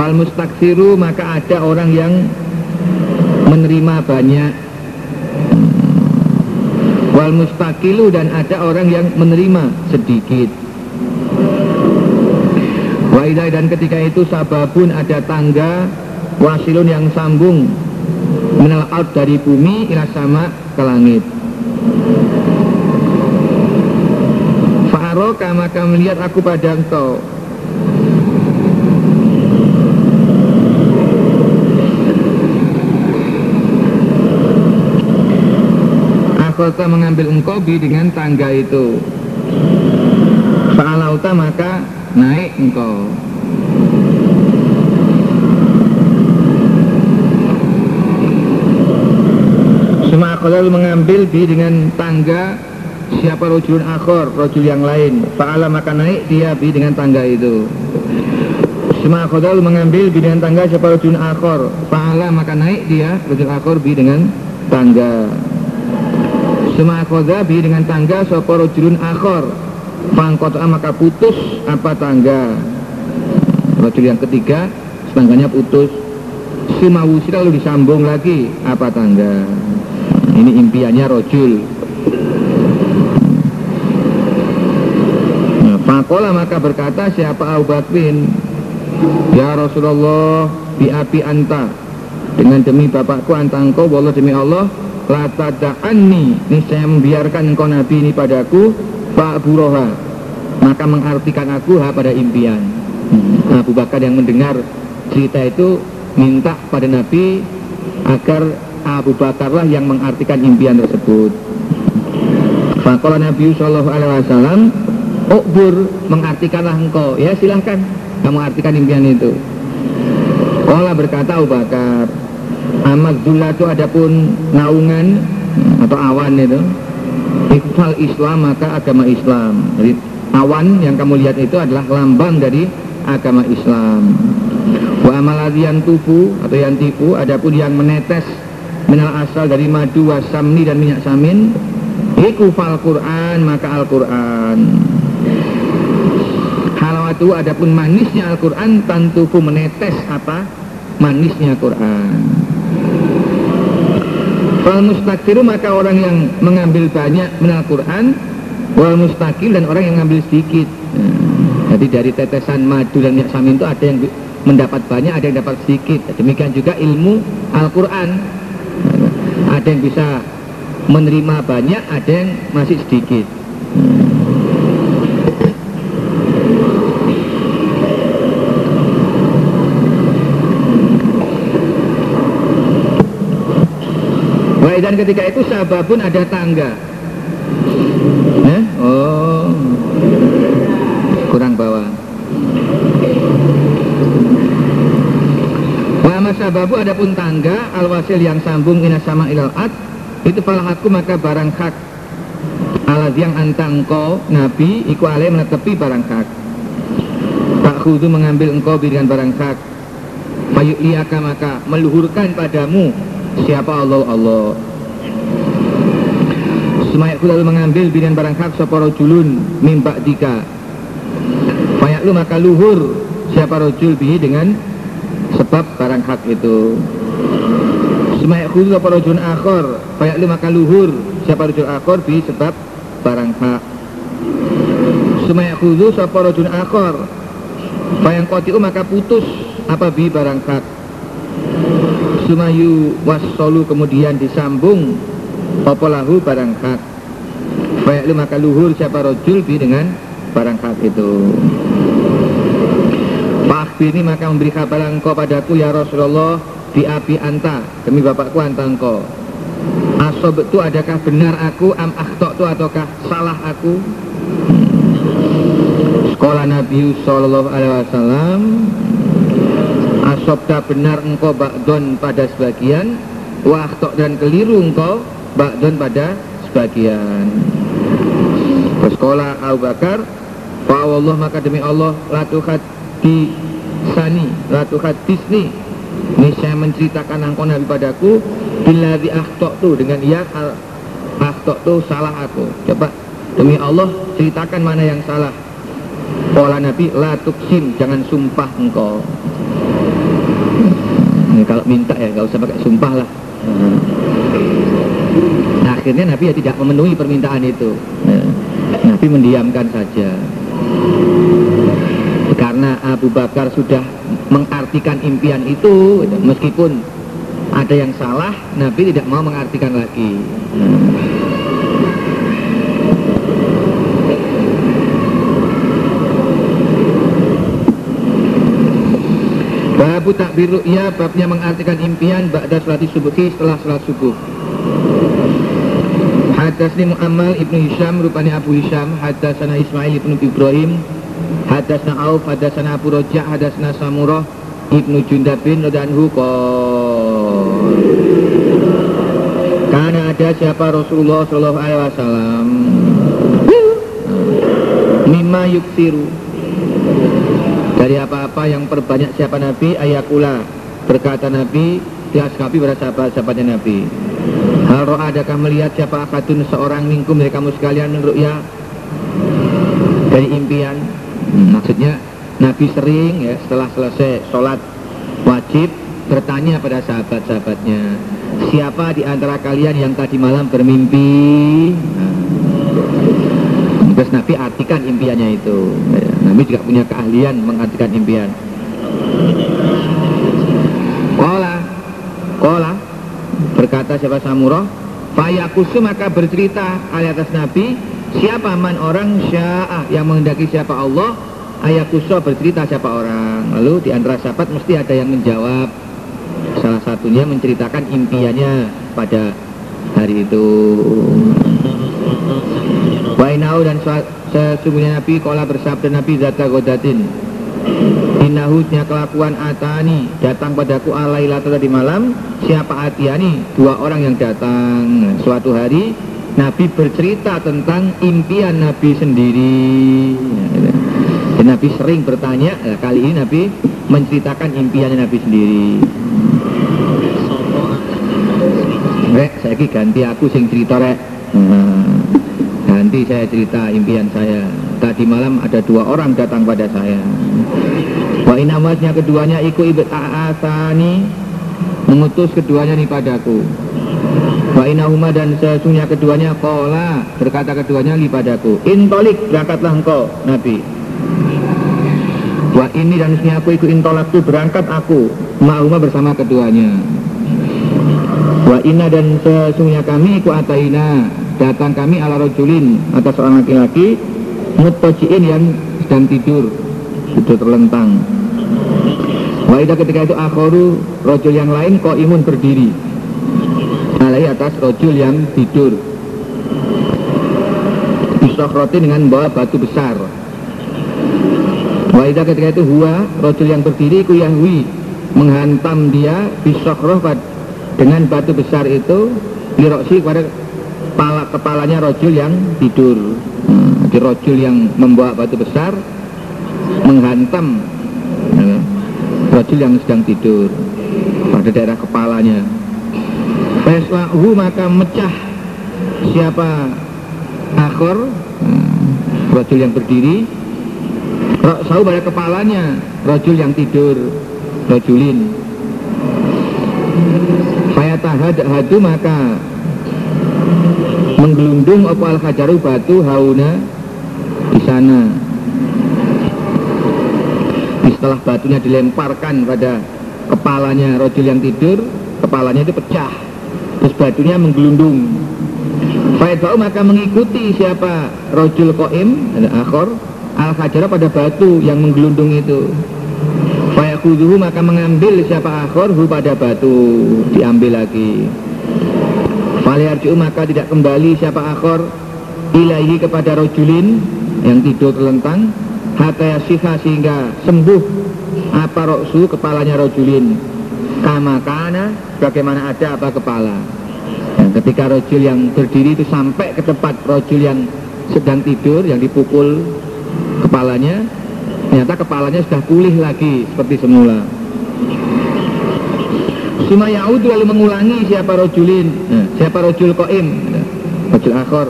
Fal mustaksiru maka ada orang yang menerima banyak Wal mustakilu dan ada orang yang menerima sedikit. Waidah dan ketika itu sababun ada tangga Wasilun yang sambung Menal out dari bumi ila sama ke langit. Fa'aroka maka melihat aku pada engkau Akhota mengambil engkau bi dengan tangga itu. Fa'alauta maka naik engkau Semua akhol mengambil bi dengan tangga Siapa rojulun akhor, rojul yang lain. Fa'ala maka naik dia bi dengan tangga itu. Semua akhol mengambil bi dengan tangga siapa rojulun akhor. Fa'ala maka naik dia, rojul akhor bi dengan tangga Semua bi dengan tangga Sopo rojulun akhor Fangkota maka putus apa tangga? Rojul yang ketiga Tangganya putus. Semua wusir lalu disambung lagi Apa tangga? Ini impiannya rojul nah, Fakola maka berkata siapa Abu Bakrin? Ya Rasulullah Bi api anta. Dengan demi bapakku antangko Wallah demi Allah latada'anni. Niscaya membiarkan engkau nabi ini padaku Pak Buroha maka mengartikan aku ha pada impian. Hmm. Abu Bakar yang mendengar cerita itu minta pada Nabi agar Abu Bakarlah yang mengartikan impian tersebut. Fakola Nabi Sallallahu Alaihi Wasallam Ukbur mengartikanlah engkau. Ya silahkan kamu artikan impian itu. Kala berkata Abu Bakar Amat itu adapun naungan atau awan itu. Ikhfal Islam maka agama Islam. Jadi awan yang kamu lihat itu adalah lambang dari agama Islam. Wa amaladian tufu atau yang tipu adapun yang menetes minal asal dari madu wasamni dan minyak samin iku fal Quran maka Al Quran halawatu adapun manisnya Al Quran tantuku menetes apa? Manisnya Quran Wal mustaqiru maka orang yang mengambil banyak minal Quran Wal mustaqil dan orang yang mengambil sedikit. Nah, Jadi dari tetesan madu dan minyak samin itu ada yang mendapat banyak, ada yang dapat sedikit. Demikian juga ilmu Al-Quran. Ada yang bisa menerima banyak, ada yang masih sedikit Wah, dan ketika itu sababun ada tangga. Eh? Oh, kurang bawah. Wa sababu adapun tangga alwasil yang sambung ina sama ilal ad itu falahaku maka barang hak alat yang antang kau nabi iku alai menetepi barang hak tak khudu mengambil engkau dengan barang hak Fayuk liyaka maka meluhurkan padamu siapa Allah? Allah. Semayakku lalu mengambil dengan barang hak sapa rojulun mimba dika Fayak lu maka luhur siapa rojul bihi dengan sebab barang hak itu. Semayakku sapa rojulun akhor Fayak lu maka luhur siapa rojul akhor bihi sebab barang hak Semayakku sapa rojulun akhor Fayang kotiu maka putus apa bi barang hak Sumayu wassolu kemudian disambung. Apa lahu barang hak? Baik lu maka luhur siapa rojul bi dengan barang hak itu. Pak ini maka memberi kabar engkau padaku ya Rasulullah di api anta demi bapakku anta engkau. Asob itu adakah benar aku am akhtok itu ataukah salah aku? Sekolah Nabi Sallallahu Alaihi Wasallam Asobta benar engkau bakdon pada sebagian. Wahtok dan keliru engkau bakdon pada sebagian. Sekolah Abu Bakar. Fa Allah maka demi Allah Latuhat di sani Latuhat disni Ini saya menceritakan engkau Nabi padaku Bila di ahtok tu dengan ia al Ahtok tu salah aku. Coba demi Allah ceritakan mana yang salah. Pola Nabi la tuksim jangan sumpah engkau ini kalau minta ya nggak usah pakai sumpah lah. Nah, akhirnya Nabi ya tidak memenuhi permintaan itu. Nah, Nabi mendiamkan saja. Karena Abu Bakar sudah mengartikan impian itu meskipun ada yang salah Nabi tidak mau mengartikan lagi Babu takbir ru'ya babnya mengartikan impian Ba'da salati subuhi setelah salat subuh. Hadasni Mu'ammal ibnu Hisham rupanya Abu Hisham. Hadasana Ismail ibnu Ibrahim. Hadasna Auf, hadasna Abu Roja Hadasna Samurah ibnu Jundabin Rodanhu Qol. Karena ada siapa Rasulullah Sallallahu Alaihi Wasallam? Mimma yuksiru dari apa-apa yang perbanyak siapa Nabi ayakula berkata Nabi diaskapi pada sahabat-sahabatnya Nabi. Hal roh adakah melihat siapa akadun seorang mingkum dari kamu sekalian menurut ya? Dari impian. Hmm, maksudnya Nabi sering ya setelah selesai sholat wajib bertanya pada sahabat-sahabatnya siapa di antara kalian yang tadi malam bermimpi? Nah, Terus Nabi artikan impiannya itu Ya, Nabi juga punya keahlian mengartikan impian. Kola Kola Berkata siapa Samurah Fayakusu maka bercerita ali atas Nabi Siapa man orang sya'ah Yang menghendaki siapa Allah? Ayakuso bercerita siapa orang. Lalu di antara sahabat mesti ada yang menjawab. Salah satunya menceritakan impiannya pada hari itu Wainau dan sesungguhnya Nabi Kola bersabda Nabi Zata Godatin Innahusnya kelakuan Atani Datang padaku alailah tadi malam Siapa Atiani Dua orang yang datang Suatu hari Nabi bercerita tentang impian Nabi sendiri. Dan Nabi sering bertanya, nah, kali ini Nabi menceritakan impian Nabi sendiri. Rek, saya ganti aku sing cerita rek. Nah, ganti saya cerita impian saya. Tadi malam ada dua orang datang pada saya. Wa inamasnya keduanya iku ibn Asani mengutus keduanya nih padaku. Wa inahuma dan sesungguhnya keduanya kola berkata keduanya li padaku. Intolik berangkatlah engkau Nabi. Wa ini dan sesungguhnya aku ikut intolak tu berangkat aku ma'uma bersama keduanya. Wa inna dan sesungguhnya kami ikut ataina datang kami ala rojulin atas seorang laki-laki mutociin yang sedang tidur tidur terlentang. Waidah ketika itu akhoru rojul yang lain kok imun berdiri alai atas rojul yang tidur. Roti dengan bawa batu besar. Waidah ketika itu huwa rojul yang berdiri ku yahwi menghantam dia bisokroh dengan batu besar itu liroksi pada kepala kepalanya rojul yang tidur. Hmm, di rojul yang membawa batu besar menghantam ya, rojul yang sedang tidur pada daerah kepalanya. Feslahu maka mecah siapa akhor rojul yang berdiri. Roksahu pada kepalanya rojul yang tidur rojulin. Fayatahad hadu maka menggelundung apa al hajaru batu hauna di sana. Setelah batunya dilemparkan pada kepalanya rojul yang tidur kepalanya itu pecah. Terus batunya menggelundung. Faidba'u maka mengikuti siapa rojul koim ada akhor al hajar pada batu yang menggelundung itu. Fayakuduhu maka mengambil siapa akhor hu pada batu. Diambil lagi Faliarju maka tidak kembali siapa akhor. Ilahi kepada rojulin yang tidur terlentang hatta yasiha sehingga sembuh apa roksu kepalanya rojulin. Kama kana bagaimana ada apa kepala. Dan ketika rojul yang berdiri itu sampai ke tempat rojul yang sedang tidur yang dipukul kepalanya ternyata kepalanya sudah pulih lagi seperti semula Suma ya'udu lalu mengulangi siapa rojulin? Nah, Siapa rojul ko'im Rojul akhor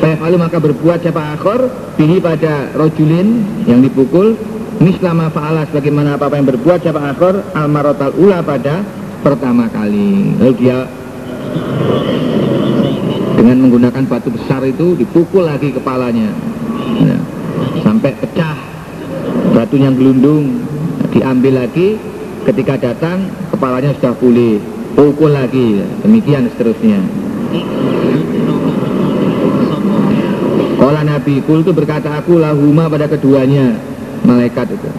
Fayafalu maka berbuat siapa akhor Bihi pada rojulin yang dipukul. Mislama fa'ala sebagaimana apa-apa yang berbuat siapa akhor Almarotal ula pada pertama kali. Lalu dia Dengan menggunakan batu besar itu Dipukul lagi kepalanya. Nah, Sampai pecah Batunya gelundung. Diambil lagi. Ketika datang kepalanya sudah pulih. Pukul lagi. Demikian seterusnya. Kala Nabi Kul itu berkata aku lahuma pada keduanya. Malaikat itu.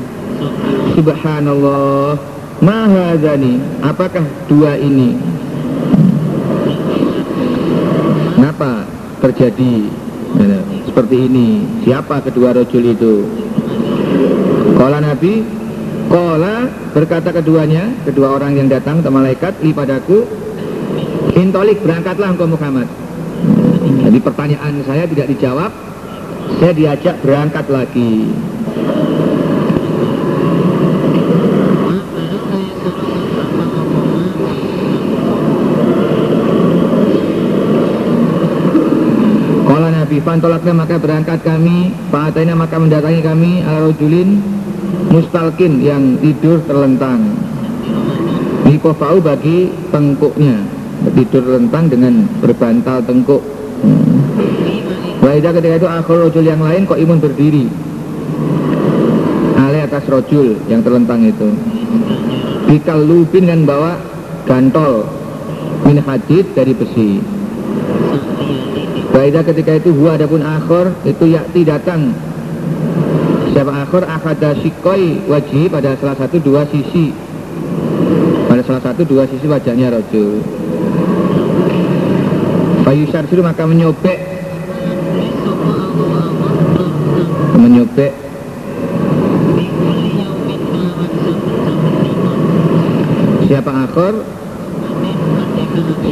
Subhanallah. Mahadani Apakah dua ini? Kenapa terjadi? Ya, seperti ini. Siapa kedua rojul itu? Kala Nabi Kola berkata keduanya, kedua orang yang datang ke malaikat, li padaku, intolik berangkatlah engkau Muhammad. Jadi pertanyaan saya tidak dijawab, saya diajak berangkat lagi. Kola Nabi, pantolaknya maka berangkat kami, Pak maka mendatangi kami, ala rojulin, mustalkin yang tidur terlentang. Nikofau bagi tengkuknya. Tidur terlentang dengan berbantal tengkuk. Waidah ketika itu akhir rojul yang lain kok imun berdiri? Ale atas rojul yang terlentang itu. Bikal lubin dan bawa gantol Min hadid dari besi. Waidah ketika itu huwa adapun akhir itu yakti datang Siapa akhir akhada sikoi wajib pada salah satu dua sisi. Pada salah satu dua sisi wajahnya rojul. Fayusar suruh maka menyobek. Menyobek. Siapa akhir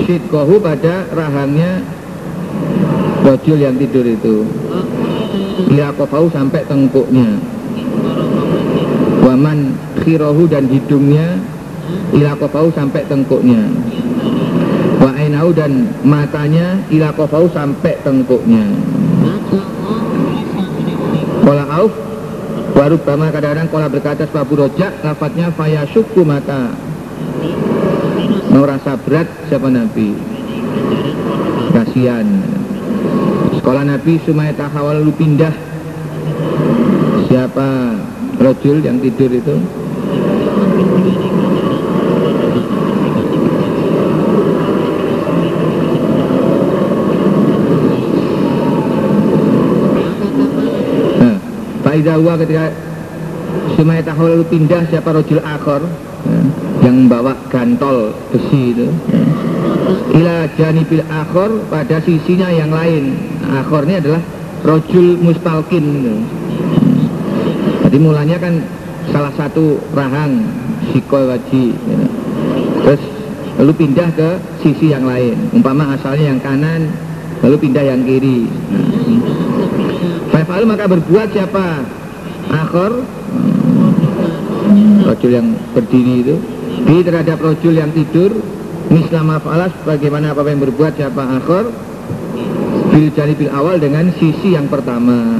Sidkohu pada rahangnya rojul yang tidur itu ila kofau sampai tengkuknya. Waman khirohu dan hidungnya ila kofau sampai tengkuknya. Wa ainau dan matanya ila kofau sampai tengkuknya. Kola auf Warub bama kadang-kadang kola berkata sebabu rojak Lafadnya faya syuku maka Merasa berat siapa Nabi. Kasihan Sekolah Nabi Sumaya tahawal lalu pindah. Siapa rojul yang tidur itu? Nah, Faiza huwa ketika Sumaya tahawal lalu pindah siapa rojul akhor? Ya, Yang membawa gantol besi itu. Ya. Ila janibil akhor pada sisinya yang lain Akhor ini adalah rojul mustalkin. Jadi mulanya kan salah satu rahang sikol waji. Terus lalu pindah ke sisi yang lain Umpama asalnya yang kanan Lalu pindah yang kiri. Fa'al maka berbuat siapa? Akhor Rojul yang berdiri itu Di terhadap rojul yang tidur Mislama falas bagaimana apa yang berbuat siapa akhor Bil janibil awal dengan sisi yang pertama.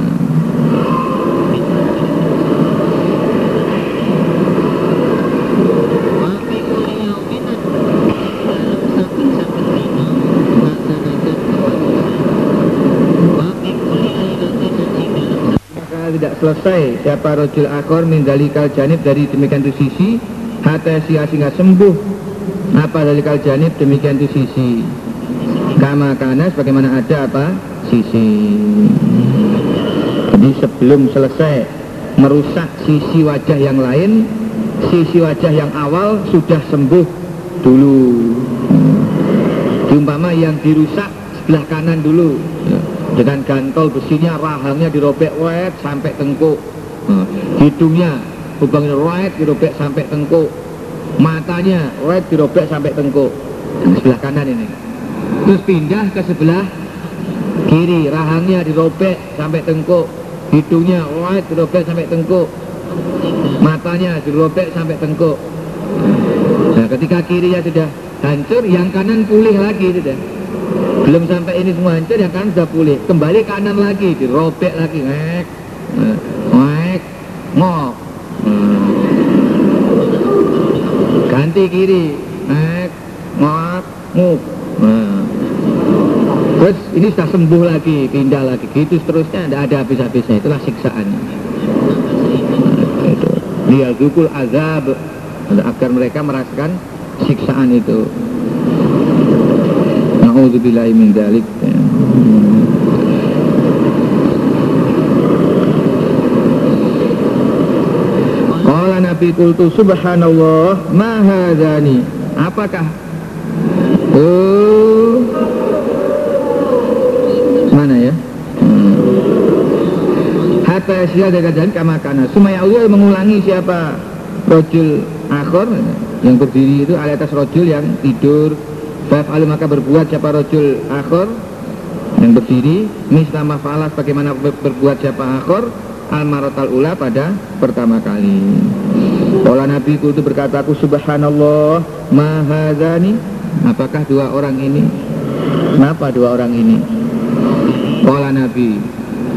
Tidak selesai siapa rojul akhor Mindalikal janib dari demikian itu sisi Hatta sia sehingga sembuh. Apa dalikal janib demikian itu sisi Kama kanas bagaimana ada apa? Sisi. Jadi sebelum selesai merusak sisi wajah yang lain Sisi wajah yang awal sudah sembuh dulu. Diumpama yang dirusak sebelah kanan dulu. Dengan gantol besinya rahangnya dirobek wet sampai tengkuk. Hidungnya lubangnya wet dirobek sampai tengkuk. Matanya wet dirobek sampai tengkuk. Sebelah kanan ini Terus pindah ke sebelah kiri Rahangnya dirobek sampai tengkuk Hidungnya wet dirobek sampai tengkuk Matanya dirobek sampai tengkuk. Nah ketika kirinya sudah hancur Yang kanan pulih lagi sudah belum sampai ini semua hancur yang kanan sudah pulih. Kembali kanan lagi dirobek lagi. Nah, ngek ngok. Ganti kiri. Ngek ngok nguk Nah. terus ini sudah sembuh lagi pindah lagi gitu seterusnya tidak ada habis-habisnya itulah siksaan Nah, itu liyadzukul azab agar mereka merasakan siksaan itu Na'udzubillahi min dzalik. Qala Nabi kultu subhanallah ma hadzani. Apakah Oh Mana ya? Hmm. Hatta sila dekajan kamakana Sumaya Allah mengulangi siapa? Rojul akhor Yang berdiri itu ali atas rojul yang tidur. Fa'alu maka berbuat siapa rojul akhor Yang berdiri. Mislama falas bagaimana ber- berbuat siapa akhor Al-Marotal ula pada pertama kali. Olah Nabi itu berkata aku subhanallah Mahadani Apakah dua orang ini? Kenapa dua orang ini? Olah Nabi.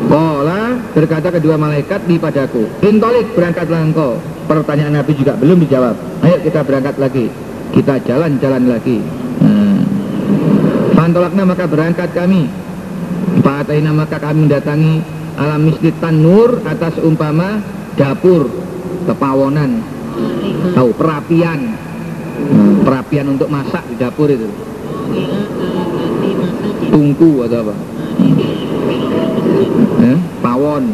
Olah berkata kedua malaikat di padaku. Intolik berangkatlah engkau. Pertanyaan Nabi juga belum dijawab. Ayo kita berangkat lagi. Kita jalan-jalan lagi. Nah. Fantolakna maka berangkat kami. Fa'ataina maka kami mendatangi Alam misli tanur atas umpama dapur Kepawonan Tahu perapian. Hmm, Perapian untuk masak di dapur itu. Tungku atau apa? Eh, Pawon.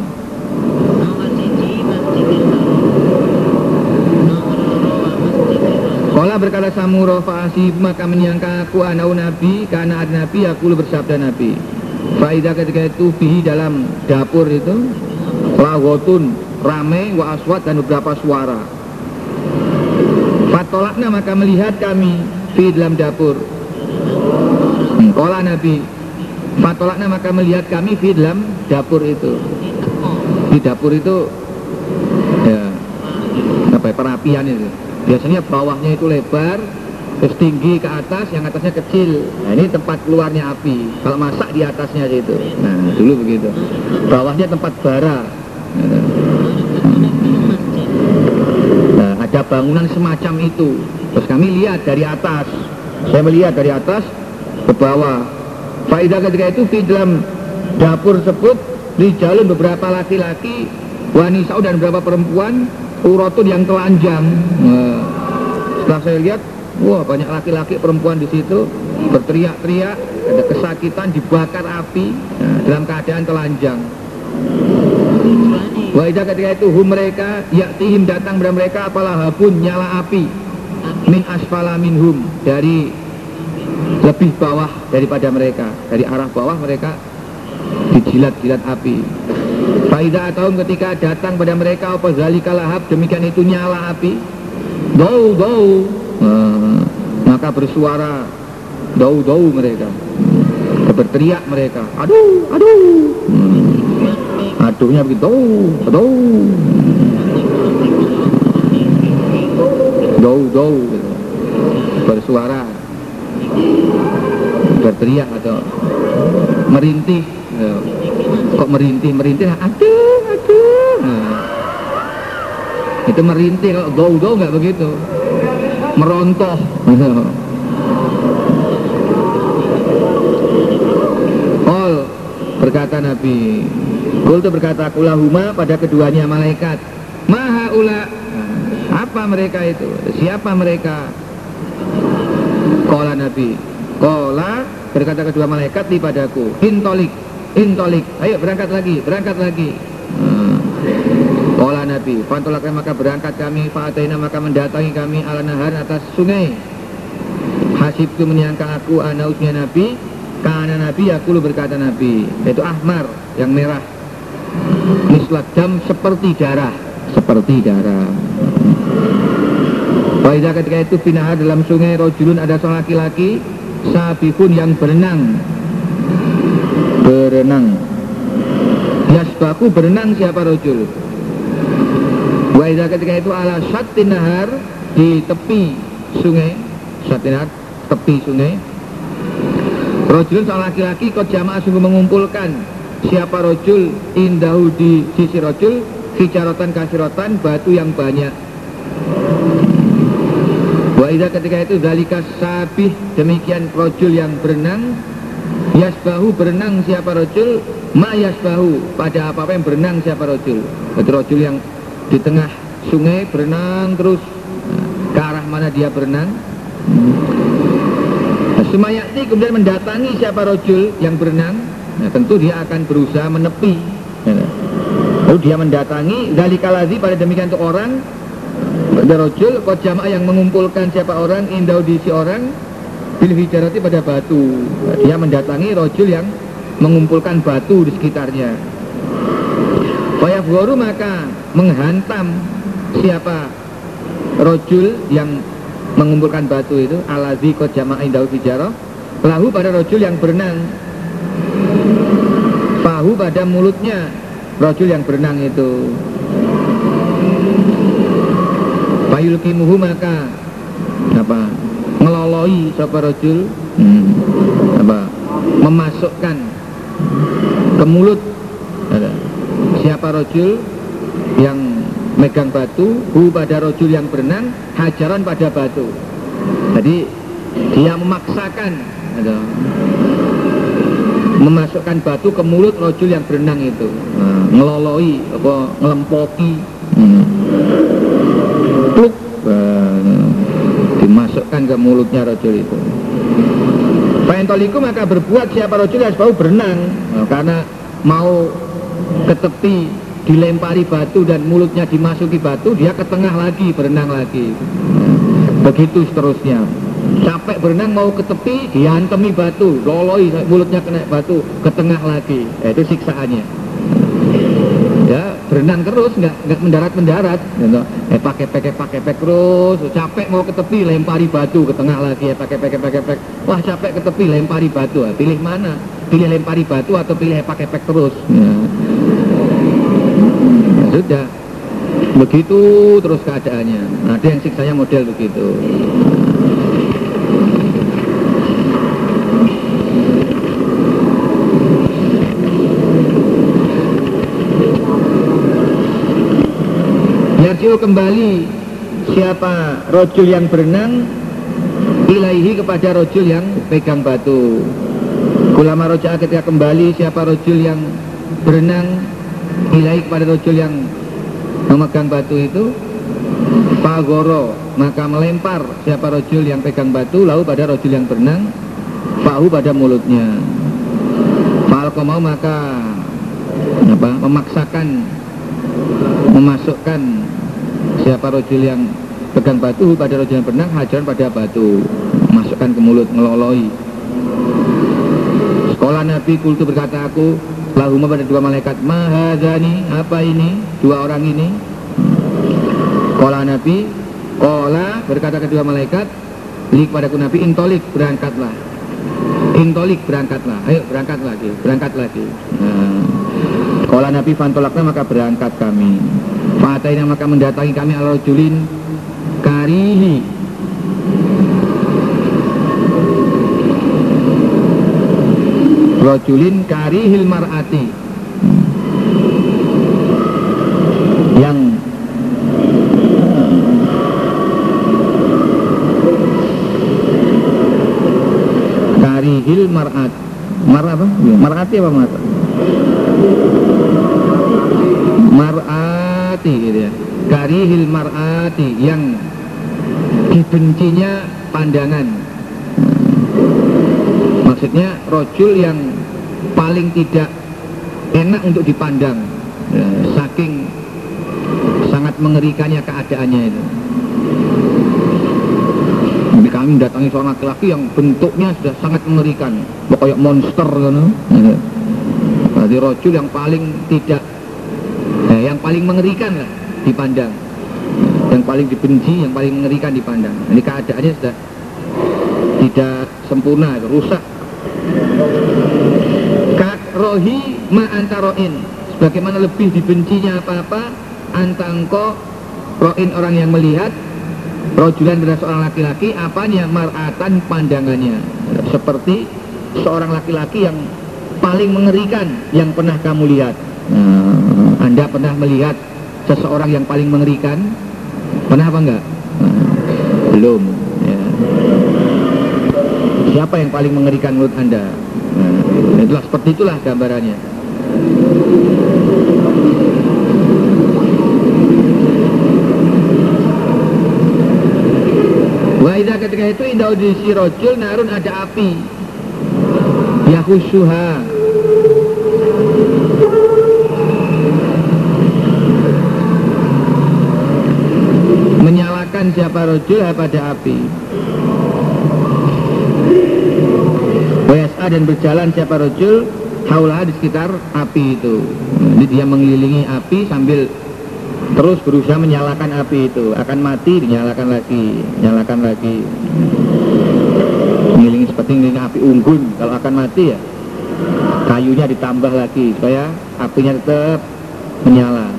Kala berkata Samuro fa'asi maka menyangka aku anau nabi karena ada nabi aku bersabda nabi. Faidah ketika itu bihi dalam dapur itu Lagotun rame wa aswat dan beberapa suara Fatolakna maka melihat kami di dalam dapur Kala nabi Fatolakna maka melihat kami di dalam dapur itu. Di dapur itu ya apa ya, perapian itu. Biasanya bawahnya itu lebar, terus tinggi ke atas, yang atasnya kecil. Nah ini tempat keluarnya api. Kalau masak di atasnya situ. Nah dulu begitu. Bawahnya tempat bara. Nah, ada bangunan semacam itu. Terus kami lihat dari atas. Saya melihat dari atas ke bawah. Faidah ketika itu di dalam dapur tersebut di jalan beberapa laki-laki, wanita dan beberapa perempuan, urotun yang telanjang. Nah, setelah saya lihat, wah banyak laki-laki perempuan di situ berteriak-teriak, ada kesakitan dibakar api nah, dalam keadaan telanjang. Waidah ketika itu hum mereka yaktihim datang kepada mereka apalah habun nyala api. Min asfala minhum dari lebih bawah daripada mereka. Dari arah bawah mereka dijilat-jilat api. Faidah atau ketika datang pada mereka apa zalika lahab demikian itu nyala api. Dau dau. Nah, maka bersuara dau dau mereka. Berteriak mereka. Aduh aduh. hmm. Aduhnya begitu. Aduh dau dau gitu. bersuara. Berteriak atau merintih. Kok merintih? Merintih. Aduh aduh. Nah. itu merintih kalau dau dau nggak begitu. Merontoh Nabi. Kul itu berkata kulahuma pada keduanya malaikat. Maha ula Apa mereka itu? Siapa mereka? Kola Nabi. Kola berkata kedua malaikat di padaku. Intolik Intolik. Ayo berangkat lagi Berangkat lagi. Hmm. Kola Nabi Pantolaknya maka berangkat kami. Fa'ataina maka mendatangi kami ala nahar atas sungai. Hasib itu menyangka aku anausnya Nabi karena Nabi aku lu berkata Nabi Yaitu Ahmar yang merah. Mislat jam seperti darah. Seperti darah. Waidah ketika itu binahar dalam sungai Rojulun ada seorang laki-laki Sabikun yang berenang. Berenang. Yasbaku berenang siapa rojul? Waidah ketika itu ala syatin nahar Di tepi sungai. Syatin nahar tepi sungai Rojul seorang laki-laki kau jamaah sungguh mengumpulkan. Siapa rojul indahu di sisi rojul Hijarotan kasirotan batu yang banyak. Waidah ketika itu Dalika sabih demikian rojul yang berenang. Yasbahu berenang siapa rojul Ma yasbahu pada apa-apa yang berenang siapa rojul Itu rojul yang di tengah sungai berenang terus. Ke arah mana dia berenang Sumayati kemudian mendatangi siapa rojul yang berenang? Nah, Tentu dia akan berusaha menepi. Ya. Lalu dia mendatangi Dari kalazi pada demikian itu orang Pada rojul Kau jamaah yang mengumpulkan siapa orang Indau di si orang Bil hijarati pada batu. Nah, Dia mendatangi rojul yang mengumpulkan batu di sekitarnya. Fayafgoru maka menghantam siapa rojul yang mengumpulkan batu itu alazi kod jamaah indahu fijarah lahu pada rojul yang berenang. Fahu pada mulutnya rojul yang berenang itu. Kimuhu maka apa ngeloloi siapa rojul hmm, apa memasukkan ke mulut siapa rojul yang megang batu, hu pada rojul yang berenang, hajaran pada batu. Jadi dia memaksakan ada, memasukkan batu ke mulut rojul yang berenang itu, nah, ngeloloi, apa ngelempoki, hmm. pluk, nah, dimasukkan ke mulutnya rojul itu. Fa'entoliku maka berbuat siapa rojul yang berenang, nah, karena mau ke tepi dilempari batu dan mulutnya dimasuki batu, dia ke tengah lagi, berenang lagi. Begitu seterusnya. Capek berenang mau ke tepi, diantemi batu, loloi mulutnya kena batu, ke tengah lagi. Eh, itu siksaannya. ya berenang terus nggak nggak mendarat mendarat gitu. eh pakai pakai pakai pakai terus capek mau ke tepi lempari batu ke tengah lagi ya pakai pakai pakai pakai wah capek ke tepi lempari batu ah, pilih mana pilih lempari batu atau pilih pakai pakai terus ya. Ya sudah. Begitu terus keadaannya. Nah, ada yang siksanya model begitu. Yarjiu kembali. Siapa rojul yang berenang? Ilaihi kepada rojul yang pegang batu. Kulama roja ketika kembali siapa rojul yang berenang ilaihi kepada rojul yang memegang batu itu. Pagoro maka melempar siapa rojul yang pegang batu lalu pada rojul yang berenang Fahu pada mulutnya. Mau maka apa, memaksakan memasukkan siapa rojul yang pegang batu pada rojul yang berenang hajaran pada batu. Masukkan ke mulut ngeloloi. Sekolah Nabi kultu berkata aku lahuma pada dua malaikat mahadani apa ini? Dua orang ini. Sekolah Nabi Kola berkata kedua malaikat Li kepada Nabi intolik berangkatlah. Intolik berangkatlah. Ayo berangkat lagi Berangkat lagi. Nah, Kola Nabi fantolakna maka berangkat kami. Fataina maka mendatangi kami al julin Karihi Rojulin karihil mar'ati. Yang Karihil mar'at. Mar apa? Mar'ati apa mar? Mar'ati gitu ya. Karihil mar'ati Yang dibencinya pandangan maksudnya rojul yang paling tidak enak untuk dipandang. Ya, saking sangat mengerikannya keadaannya itu. Jadi kami mendatangi seorang laki-laki yang bentuknya sudah sangat mengerikan. Pokoknya monster kan ya. Jadi rojul yang paling tidak eh, yang paling mengerikan lah dipandang. Yang paling dibenci, yang paling mengerikan dipandang. Ini keadaannya sudah tidak sempurna, rusak Kak rohi ma antaroin Sebagaimana lebih dibencinya apa-apa Antangko roin orang yang melihat Rojulan adalah seorang laki-laki Apanya mar'atan pandangannya. Seperti seorang laki-laki yang paling mengerikan Yang pernah kamu lihat. Nah, Anda pernah melihat seseorang yang paling mengerikan? Pernah apa enggak? Belum. Siapa yang paling mengerikan menurut Anda? Nah, itulah seperti itulah gambarannya. Wah, ketika itu indah si rojul narun ada api. Yahusuha. Menyalakan siapa rojul pada api. WSA dan berjalan siapa rojul haulah di sekitar api itu. Jadi dia mengelilingi api sambil terus berusaha menyalakan api itu. Akan mati dinyalakan lagi nyalakan lagi. Mengelilingi seperti mengelilingi api unggun. Kalau akan mati ya kayunya ditambah lagi supaya apinya tetap menyala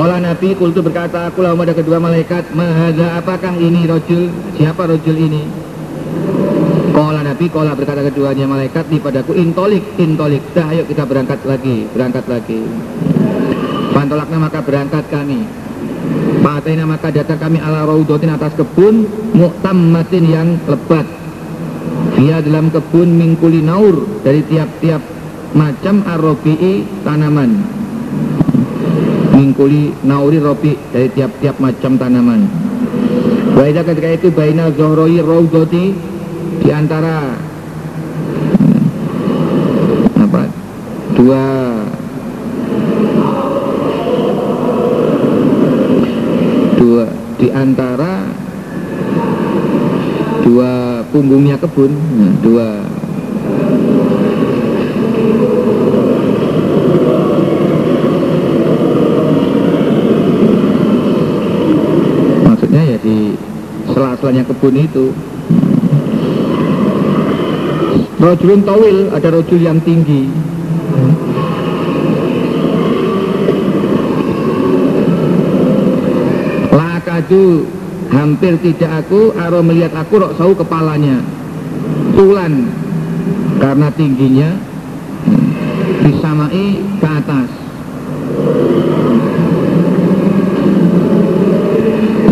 Sekolah Nabi kultu berkata aku lah ada kedua malaikat Mahada apakah ini rojul Siapa rojul ini Kola Nabi, kola berkata keduanya malaikat di padaku intolik, intolik. Dah, ayo kita berangkat lagi, berangkat lagi. Pantolakna maka berangkat kami. Pataina maka datang kami ala raudotin atas kebun muktammatin yang lebat. Dia dalam kebun mingkuli naur dari tiap-tiap macam arobi'i tanaman. Mingkuli nauri robi dari tiap-tiap macam tanaman. Baida ketika itu baina zohroi raudoti di antara apa dua dua di antara dua punggungnya kebun nah, dua kepalanya kebun itu. Rojulun tawil ada rojul yang tinggi. Lakadu hampir tidak aku Aro melihat aku rok sau kepalanya. Tulan Karena tingginya Disamai ke atas.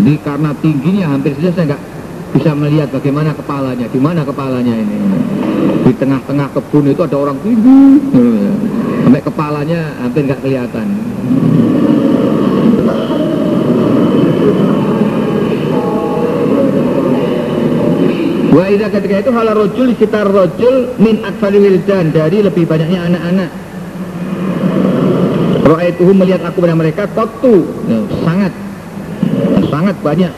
Jadi karena tingginya hampir saja saya nggak bisa melihat bagaimana kepalanya, di mana kepalanya ini. Di tengah-tengah kebun itu ada orang tinggi, sampai kepalanya hampir nggak kelihatan. Wa ketika itu hala rojul sekitar rojul min akfali wildan dari lebih banyaknya anak-anak. Ra'aituhum melihat aku pada mereka kotu sangat sangat banyak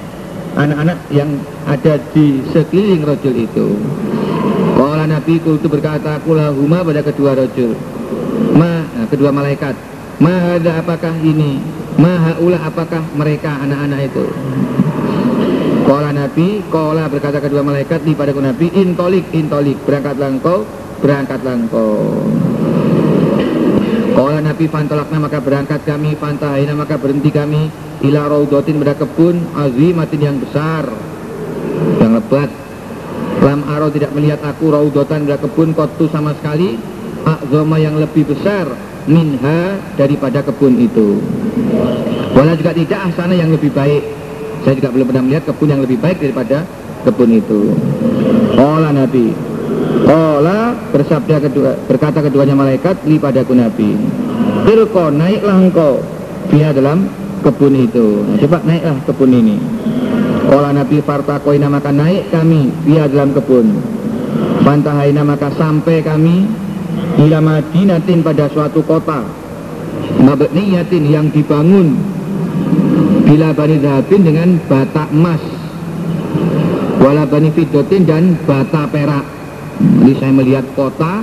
anak-anak yang ada di sekeliling rojul itu. Kalau Nabi itu berkata kulahuma pada kedua rojul, ma nah, kedua malaikat, ma ada apakah ini, ma haula apakah mereka anak-anak itu. Kola Nabi, kola berkata kedua malaikat di pada Nabi, intolik, intolik, berangkatlah engkau, berangkatlah engkau. Kola Nabi fantolakna maka berangkat kami, fantahina maka berhenti kami, ila raudotin pada kebun azimatin yang besar, yang lebat. Lam aro tidak melihat aku raudotan pada kebun kotu sama sekali, akzoma yang lebih besar minha daripada kebun itu. Walau juga tidak asana yang lebih baik. Saya juga belum pernah melihat kebun yang lebih baik daripada kebun itu. Ola Nabi. Ola bersabda kedua, berkata keduanya malaikat li padaku Nabi. Irko naiklah engkau dia dalam kebun itu. Nah, coba naiklah kebun ini. Ola Nabi fartakoina maka naik kami dia dalam kebun. Fantahaina maka sampai kami ila Madinatin pada suatu kota. Mabniyatin yang dibangun bila bani zahabin dengan bata emas wala bani fidotin dan bata perak jadi saya melihat kota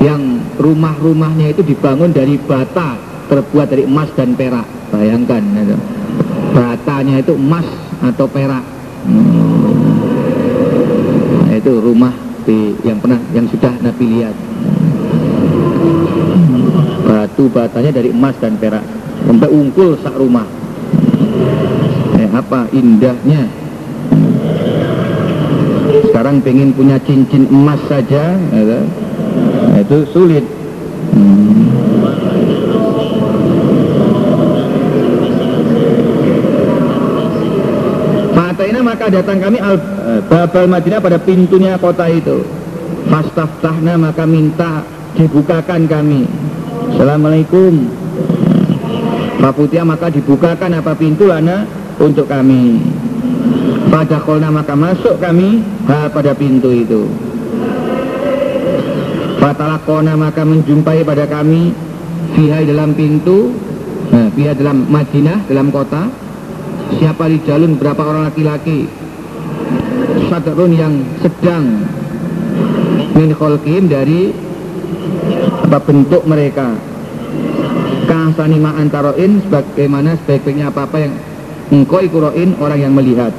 yang rumah-rumahnya itu dibangun dari bata terbuat dari emas dan perak. Bayangkan itu. batanya itu emas atau perak. Nah, itu rumah di, yang pernah yang sudah Nabi lihat. Batu batanya dari emas dan perak. Sampai ungkul sak rumah. Eh, apa indahnya sekarang pengen punya cincin emas saja ya, itu sulit. Hmm. Maka datang kami al eh, Babal Madinah pada pintunya kota itu. Fastaftahna maka minta dibukakan kami. Assalamualaikum. Faputia maka dibukakan apa pintu lana untuk kami pada kolna maka masuk kami ha, pada pintu itu. Fatalakona maka menjumpai pada kami Fihai dalam pintu nah, dalam Madinah, dalam kota. Siapa di jalun berapa orang laki-laki? Sadrun yang sedang Min kholkim dari apa bentuk mereka. Kahsani antaroin sebagaimana sebaik-baiknya apa-apa yang engkau ikuroin orang yang melihat.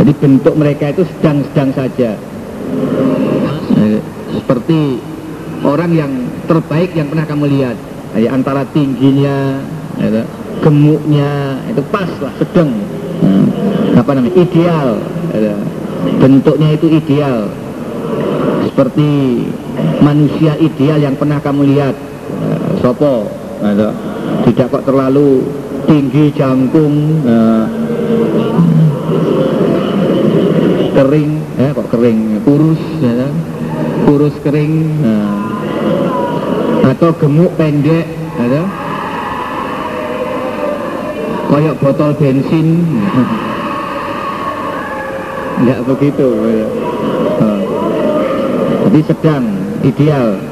Jadi bentuk mereka itu sedang-sedang saja. Eh, seperti orang yang terbaik yang pernah kamu lihat. Ya, antara tingginya ya, gemuknya itu pas lah sedang. Hmm, apa namanya? Ideal. Ya, bentuknya itu ideal. Seperti manusia ideal yang pernah kamu lihat. Sopo? Tidak kok terlalu tinggi jangkung nah, kering ya kok kering? Kurus ya, kurus kering nah, atau gemuk pendek ya, kayak botol bensin. <laughs> Nggak begitu ya. nah, jadi sedang ideal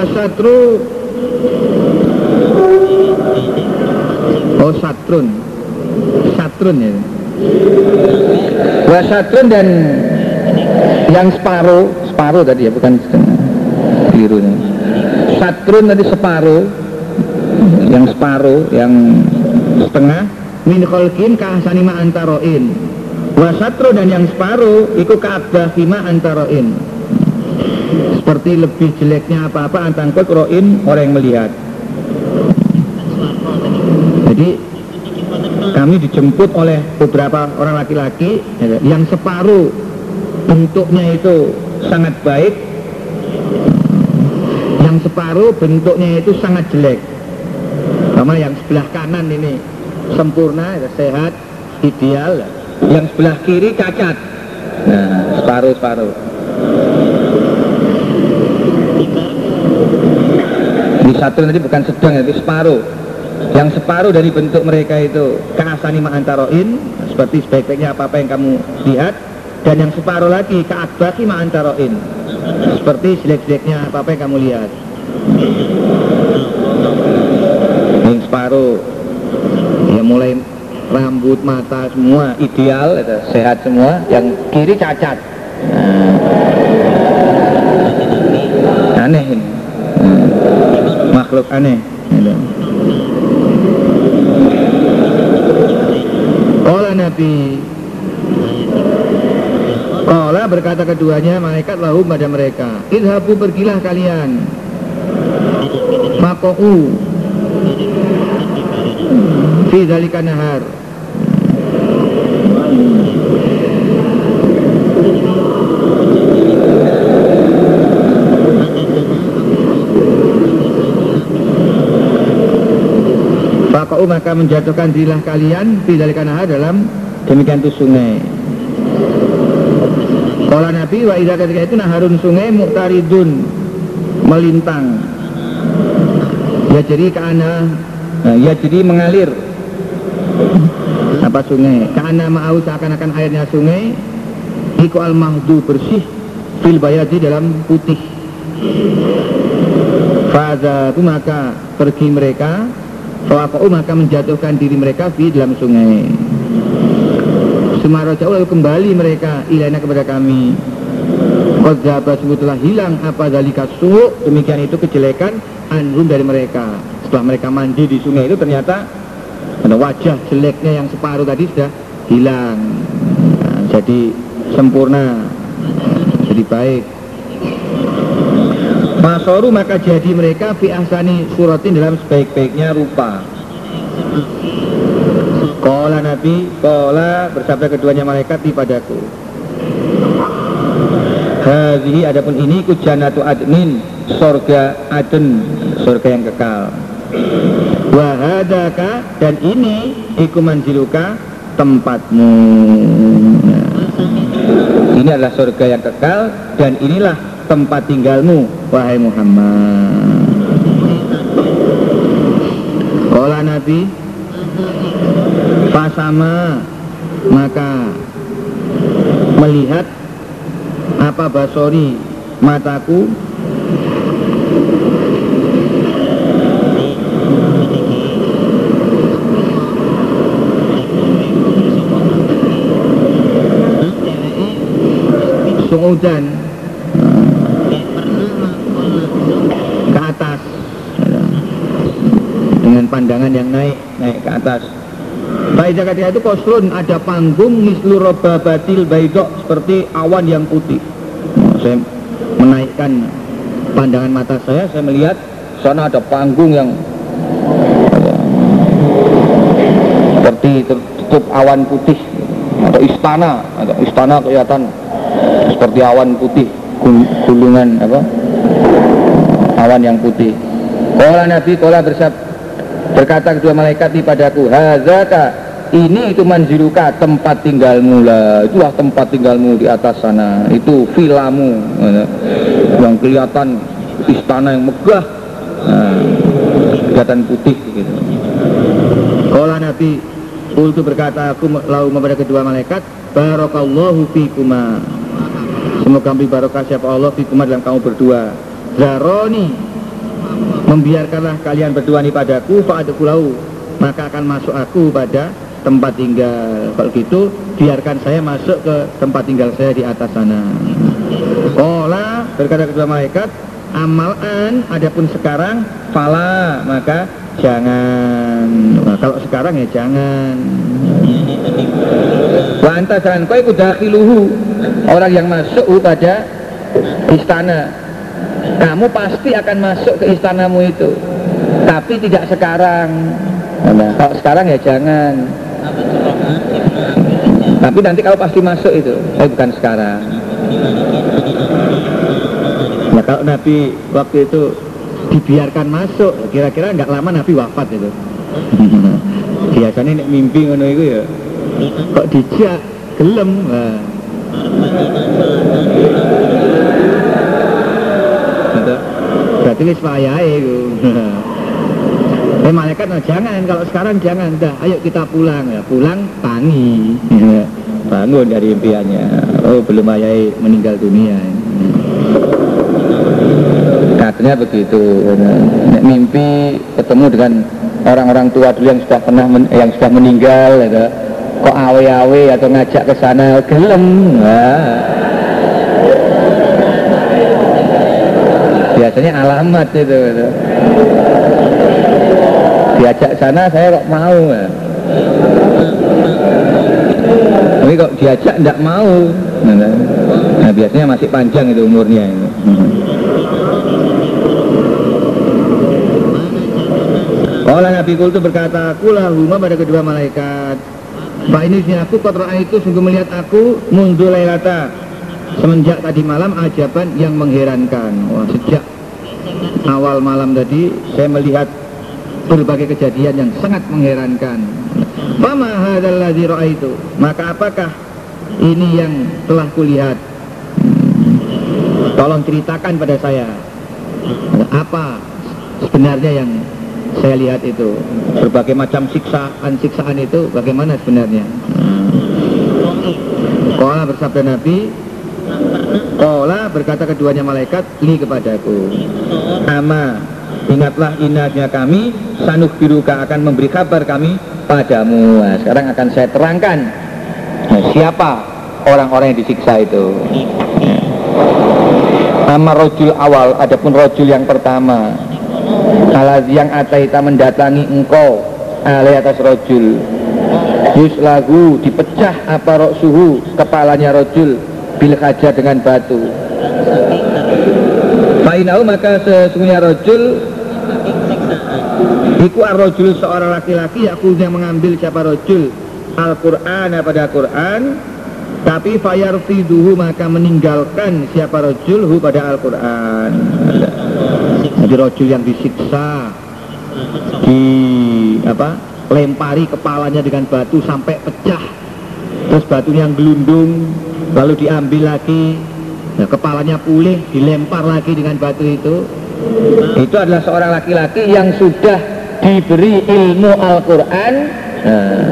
wasatru Oh satrun. Satrun ya. Wa satrun dan yang separuh. Separuh tadi ya bukan Keliru nih Satrun tadi separuh. Yang separuh Yang setengah. Min kholkin kahsani ma antaroin. Wa satrun dan yang separuh Iku ka'abdahi ma antaroin Seperti lebih jeleknya apa-apa Antangkut roin orang yang melihat jadi kami dijemput oleh beberapa orang laki-laki ya, yang separuh bentuknya itu sangat baik, yang separuh bentuknya itu sangat jelek. Sama yang sebelah kanan ini sempurna, sehat, ideal, yang sebelah kiri cacat. Nah, separuh-separuh. Satu nanti bukan sedang, tapi separuh. Yang separuh dari bentuk mereka itu keasani ma'antaroin seperti sebaik-baiknya apa-apa yang kamu lihat. Dan yang separuh lagi keakbaki ma'antaroin seperti jelek-jeleknya apa-apa yang kamu lihat. Yang separuh ya mulai rambut mata semua ideal sehat semua. Yang kiri cacat. Nah, aneh ini. Makhluk aneh. Kala Nabi. Kala berkata keduanya malaikat lahu pada mereka Idhabu pergilah kalian Mako'u. Fi dhalika nahar Fakau maka menjatuhkan dirilah kalian Tidak nahar dalam demikian itu sungai. Kala Nabi wa idha ketika itu naharun sungai muktaridun melintang. Ya jadi karena ya jadi mengalir. Apa sungai? Karena mau seakan-akan airnya sungai iku al mahdu bersih fil bayadi dalam putih. Itu maka pergi mereka Fawakau maka menjatuhkan diri mereka di dalam sungai. Semarau jauh lalu kembali mereka ilana kepada kami. Qadzaba sebetulnya hilang apa dalika suhu Demikian itu kejelekan anhum dari mereka. Setelah mereka mandi di sungai itu ternyata Ada wajah jeleknya yang separuh tadi sudah hilang. Nah, Jadi sempurna Jadi baik Masoru maka jadi mereka fi ahsani suratin dalam sebaik-baiknya rupa. Kola Nabi, kola bersabda keduanya malaikat di padaku. Hadhihi adapun ini ku jannatu adnin, sorga aden, sorga yang kekal. Wahadaka dan ini iku manziluka tempatmu. Nah, ini adalah surga yang kekal dan inilah tempat tinggalmu wahai Muhammad. Kala Nabi Fasama maka melihat apa basori mataku Suudan ke atas dengan pandangan yang naik naik ke atas. Baik ketika itu koslun ada panggung mislu roba batil baidok seperti awan yang putih. Saya menaikkan pandangan mata saya saya melihat sana ada panggung yang seperti tertutup awan putih. Atau istana atau istana kelihatan seperti awan putih gul- gulungan apa? Awan yang putih. Kala Nabi Kala bersab berkata kedua malaikat di padaku hazaka ini itu manziluka tempat tinggalmu lah. Itulah tempat tinggalmu di atas sana. Itu vilamu yang kelihatan istana yang megah. Nah, kelihatan putih gitu. Kala Nabi Kultu berkata aku lalu kepada kedua malaikat Barakallahu fikuma. Semoga memberi barokah siapa Allah fikuma dalam kamu berdua. Zaroni Membiarkanlah kalian berdua ini padaku Fa'adakulahu maka akan masuk aku pada tempat tinggal. Kalau gitu biarkan saya masuk ke tempat tinggal saya di atas sana. Kola berkata kedua malaikat amalan adapun sekarang fala. Maka jangan. Nah, kalau sekarang ya jangan. Wa anta kau ikut dakhiluhu. Orang yang masuk pada istana kamu pasti akan masuk ke istanamu itu. Tapi tidak sekarang. Nah, kalau sekarang ya jangan. Tapi nanti kalau pasti masuk itu. Eh bukan sekarang. Nah kalau Nabi waktu itu dibiarkan masuk kira-kira nggak lama Nabi wafat itu. <laughs> Biasanya nek mimpi ngono itu ya kok dijak gelem. Nah. Wis wayahe iku <laughs> Eh malaikat nah, jangan. Kalau sekarang jangan. Dah ayo kita pulang. Ya pulang tangi ya. bangun dari impiannya. Oh belum ayai meninggal dunia. Katanya begitu mimpi ketemu dengan orang-orang tua dulu yang sudah pernah men- yang sudah meninggal ya. kok awe-awe atau ngajak ke sana gelem. Nah. Biasanya alamat itu, itu diajak sana saya kok mau tapi kok diajak tidak mau nah, biasanya masih panjang itu umurnya ini. Kala Nabi Kul itu berkata, Kula huma pada kedua malaikat. Pak ini sini aku kotoran itu sungguh melihat aku mundur lailata semenjak tadi malam ajaban yang mengherankan. Wah, sejak awal malam tadi saya melihat berbagai kejadian yang sangat mengherankan. Fama itu Maka apakah ini yang telah kulihat? Tolong ceritakan pada saya. Apa sebenarnya yang saya lihat itu? Berbagai macam siksaan-siksaan itu bagaimana sebenarnya? Kola bersabda Nabi, Kola berkata keduanya malaikat, li kepadaku. Ama, ingatlah inatnya kami, sanuh biruka akan memberi kabar kami padamu. Nah, sekarang akan saya terangkan nah, siapa orang-orang yang disiksa itu. Ama rojul awal, adapun rojul yang pertama. Kalau yang ataita mendatangi engkau alai atas rojul Yus lagu dipecah apa rok suhu kepalanya rojul bil hajar dengan batu. Fainau maka sesungguhnya rojul Iku ar-rojul seorang laki-laki Aku yang mengambil siapa rojul. Al-Quran pada Quran. Tapi fayarfiduhu maka meninggalkan siapa rojul hu pada Al-Quran. Jadi rojul yang disiksa Di apa lempari kepalanya dengan batu sampai pecah terus batunya yang gelundung lalu diambil lagi. Nah, kepalanya pulih dilempar lagi dengan batu itu. Itu adalah seorang laki-laki yang sudah diberi ilmu Al-Quran. Nah,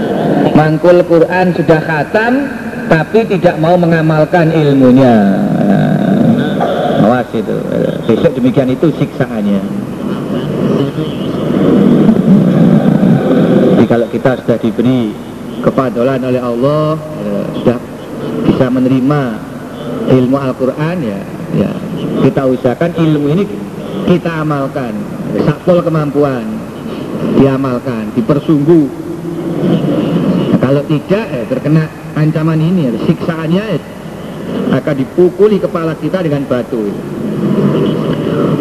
mangkul Quran sudah khatam tapi tidak mau mengamalkan ilmunya. Nah, awas itu. Besok demikian itu siksaannya. Jadi kalau kita sudah diberi kepadolan oleh Allah ya, sudah bisa menerima ilmu Al-Quran ya, ya. Kita usahakan ilmu ini kita amalkan sakpol kemampuan diamalkan dipersungguh. Nah, kalau tidak ya, terkena ancaman ini ya, siksaannya ya, akan dipukuli kepala kita dengan batu.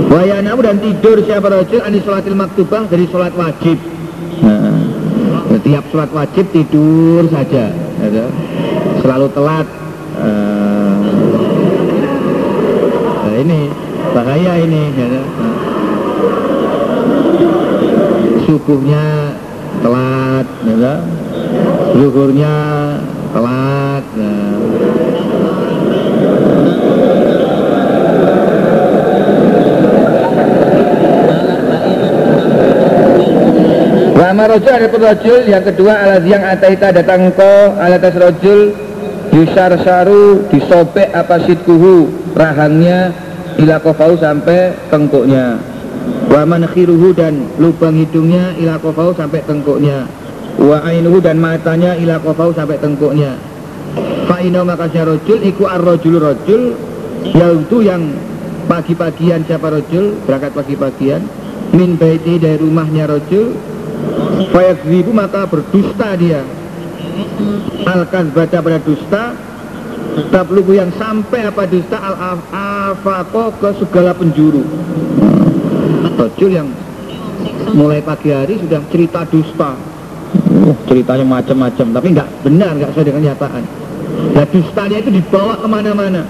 Wayanamu dan tidur siapa rajul anis sholatil maktubah dari sholat wajib. Nah, setiap sholat wajib tidur saja. Selalu telat. Uh, nah ini bahaya ini ya, subuhnya telat ya, zuhurnya telat. Wama rojul ada rojul yang kedua alat yang ataita datang ko alatas rojul yusar saru disobek apa sidkuhu rahangnya ila kofau sampai tengkuknya wa manakhiruhu dan lubang hidungnya ila kofau sampai tengkuknya wa ainuhu dan matanya ila kofau sampai tengkuknya fa inna makasnya rojul iku ar rojul rojul yaitu yang pagi-pagian siapa rojul berangkat pagi-pagian min baiti dari rumahnya rojul fayakzibu maka berdusta dia. Al baca pada dusta. Tablugu yang sampai apa dusta? Al afako ke segala penjuru. Rojul yang mulai pagi hari sudah cerita dusta. Ceritanya macam-macam tapi nggak benar nggak sesuai dengan kenyataan. Nah dustanya itu dibawa ke mana-mana.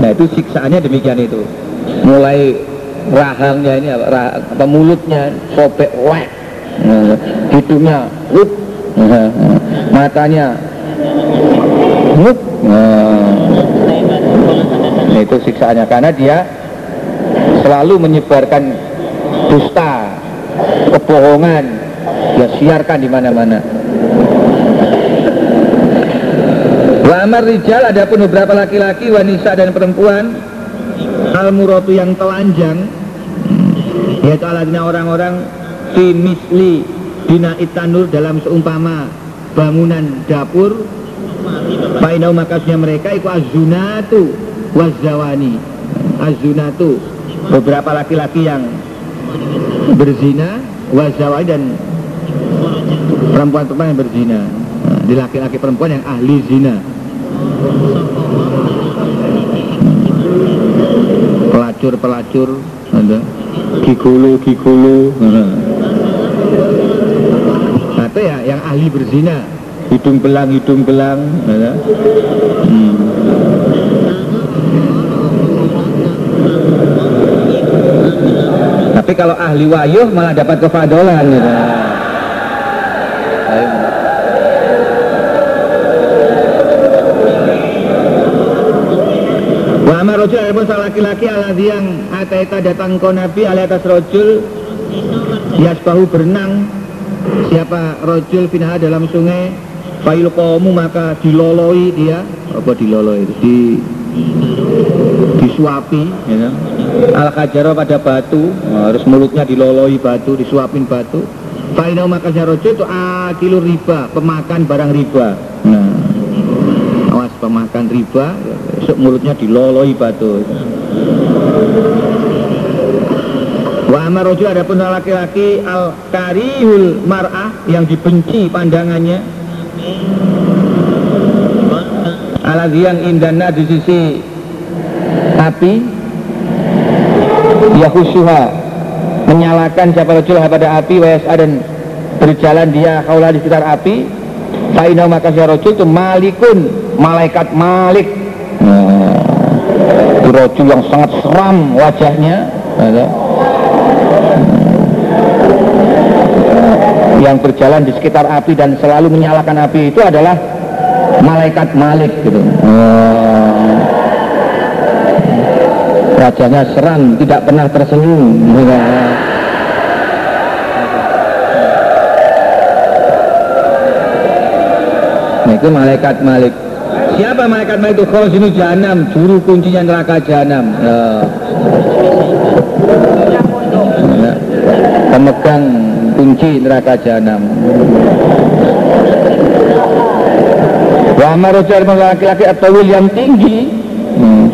Nah itu siksaannya demikian itu. Mulai rahangnya ini apa, rah, apa mulutnya sobek wek hidungnya up matanya up nah, itu siksaannya. Karena dia selalu menyebarkan dusta kebohongan. Ya siarkan di mana-mana. Wa amar rijal adapun beberapa laki-laki wanita dan perempuan al muratu yang telanjang yaitu aladina orang-orang fi misli bina itanur dalam seumpama bangunan dapur. Fainau makasnya mereka itu azunatu wazawani. Azunatu beberapa laki-laki yang berzina wazawani dan perempuan-perempuan yang berzina. Di laki-laki perempuan yang ahli zina pelacur-pelacur ada gigulu-gigulu atau ya yang ahli berzina hidung belang hidung belang ada. Hmm. tapi kalau ahli wayuh malah dapat kefadolan gitu. Laki-laki aladhi yang ataita datang ke Nabi alai atas rojul. Yasbahu berenang. Siapa rojul finaha dalam sungai? Fail komu maka diloloi dia. Apa diloloi? Di disuapi ya. Kan? al kajaro pada batu. Nah, harus mulutnya diloloi batu disuapin batu. Fainau maka rojul itu akilur riba pemakan barang riba. Nah awas pemakan riba. Mulutnya diloloi batu Wa amar rojul ada pun laki-laki al karihul mar'ah yang dibenci pandangannya. Aladhi yang indana di sisi api. Yahusuha menyalakan siapa rojul pada api wayas'a dan berjalan dia kaulah di sekitar api. Fa'inau maka si rojul itu malikun malaikat malik rojul yang sangat seram wajahnya ada. yang berjalan di sekitar api dan selalu menyalakan api itu adalah malaikat malik gitu oh. wajahnya seram tidak pernah tersenyum nah itu malaikat malik siapa malaikat malik itu sini jahanam. Juru kuncinya neraka jahanam. Oh. pemegang kunci neraka jahanam. Wa amarojar laki-laki atau yang tinggi hmm.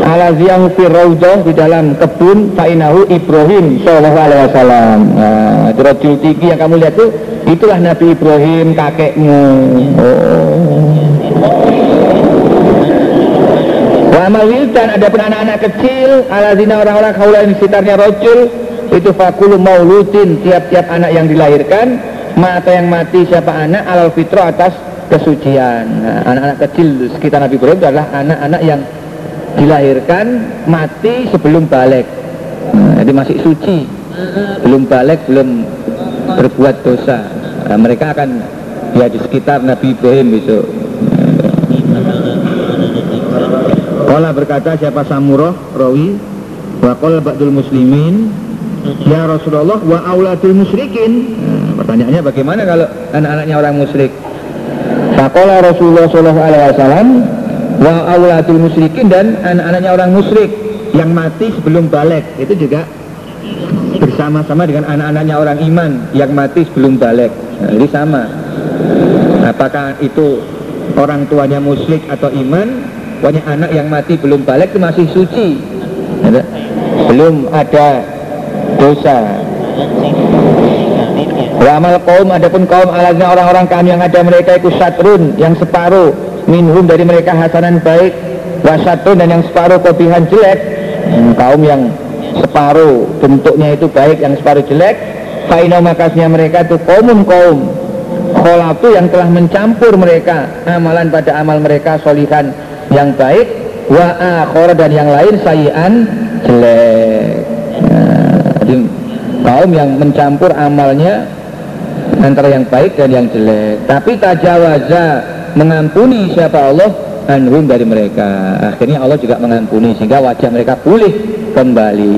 ala ziang firraudah di dalam kebun fa'inahu Ibrahim sallallahu alaihi wasallam. Nah, tinggi yang kamu lihat tuh itulah Nabi Ibrahim kakekmu oh. Wildan ada pun anak-anak kecil ala zina orang-orang kaulah di sekitarnya rojul itu fakulu mauludin tiap-tiap anak yang dilahirkan mata yang mati siapa anak alal fitro atas kesucian. Nah, anak-anak kecil sekitar Nabi Ibrahim adalah anak-anak yang dilahirkan mati sebelum balik. Nah, jadi masih suci. Belum balik belum berbuat dosa. Nah, mereka akan ya di sekitar Nabi Ibrahim besok Kala berkata siapa Samurah? Rawi. Wa qala ba'dul muslimin. Ya Rasulullah wa auladul musyrikin. Nah, pertanyaannya bagaimana kalau anak-anaknya orang musyrik? Faqala Rasulullah sallallahu alaihi wasallam wa auladul musyrikin dan anak-anaknya orang musyrik yang mati sebelum balik. Itu juga bersama-sama dengan anak-anaknya orang iman yang mati sebelum balik. Nah, ini sama. Apakah itu orang tuanya muslim atau iman pokoknya anak yang mati belum balik itu masih suci. Belum ada dosa. Wa amal kaum adapun kaum alasnya orang-orang kami yang ada mereka itu satrun yang separuh. Minhum dari mereka hasanan baik wasatun dan yang separuh kopihan jelek. Hmm, kaum yang separuh bentuknya itu baik yang separuh jelek. Fainau makasnya mereka itu kaum kaum kholafu yang telah mencampur mereka amalan pada amal mereka solihan yang baik wa akhor dan yang lain sayian jelek. Nah, jadi kaum yang mencampur amalnya antara yang baik dan yang jelek. Tapi tajawaza mengampuni siapa Allah anhum dari mereka. Akhirnya Allah juga mengampuni sehingga wajah mereka pulih kembali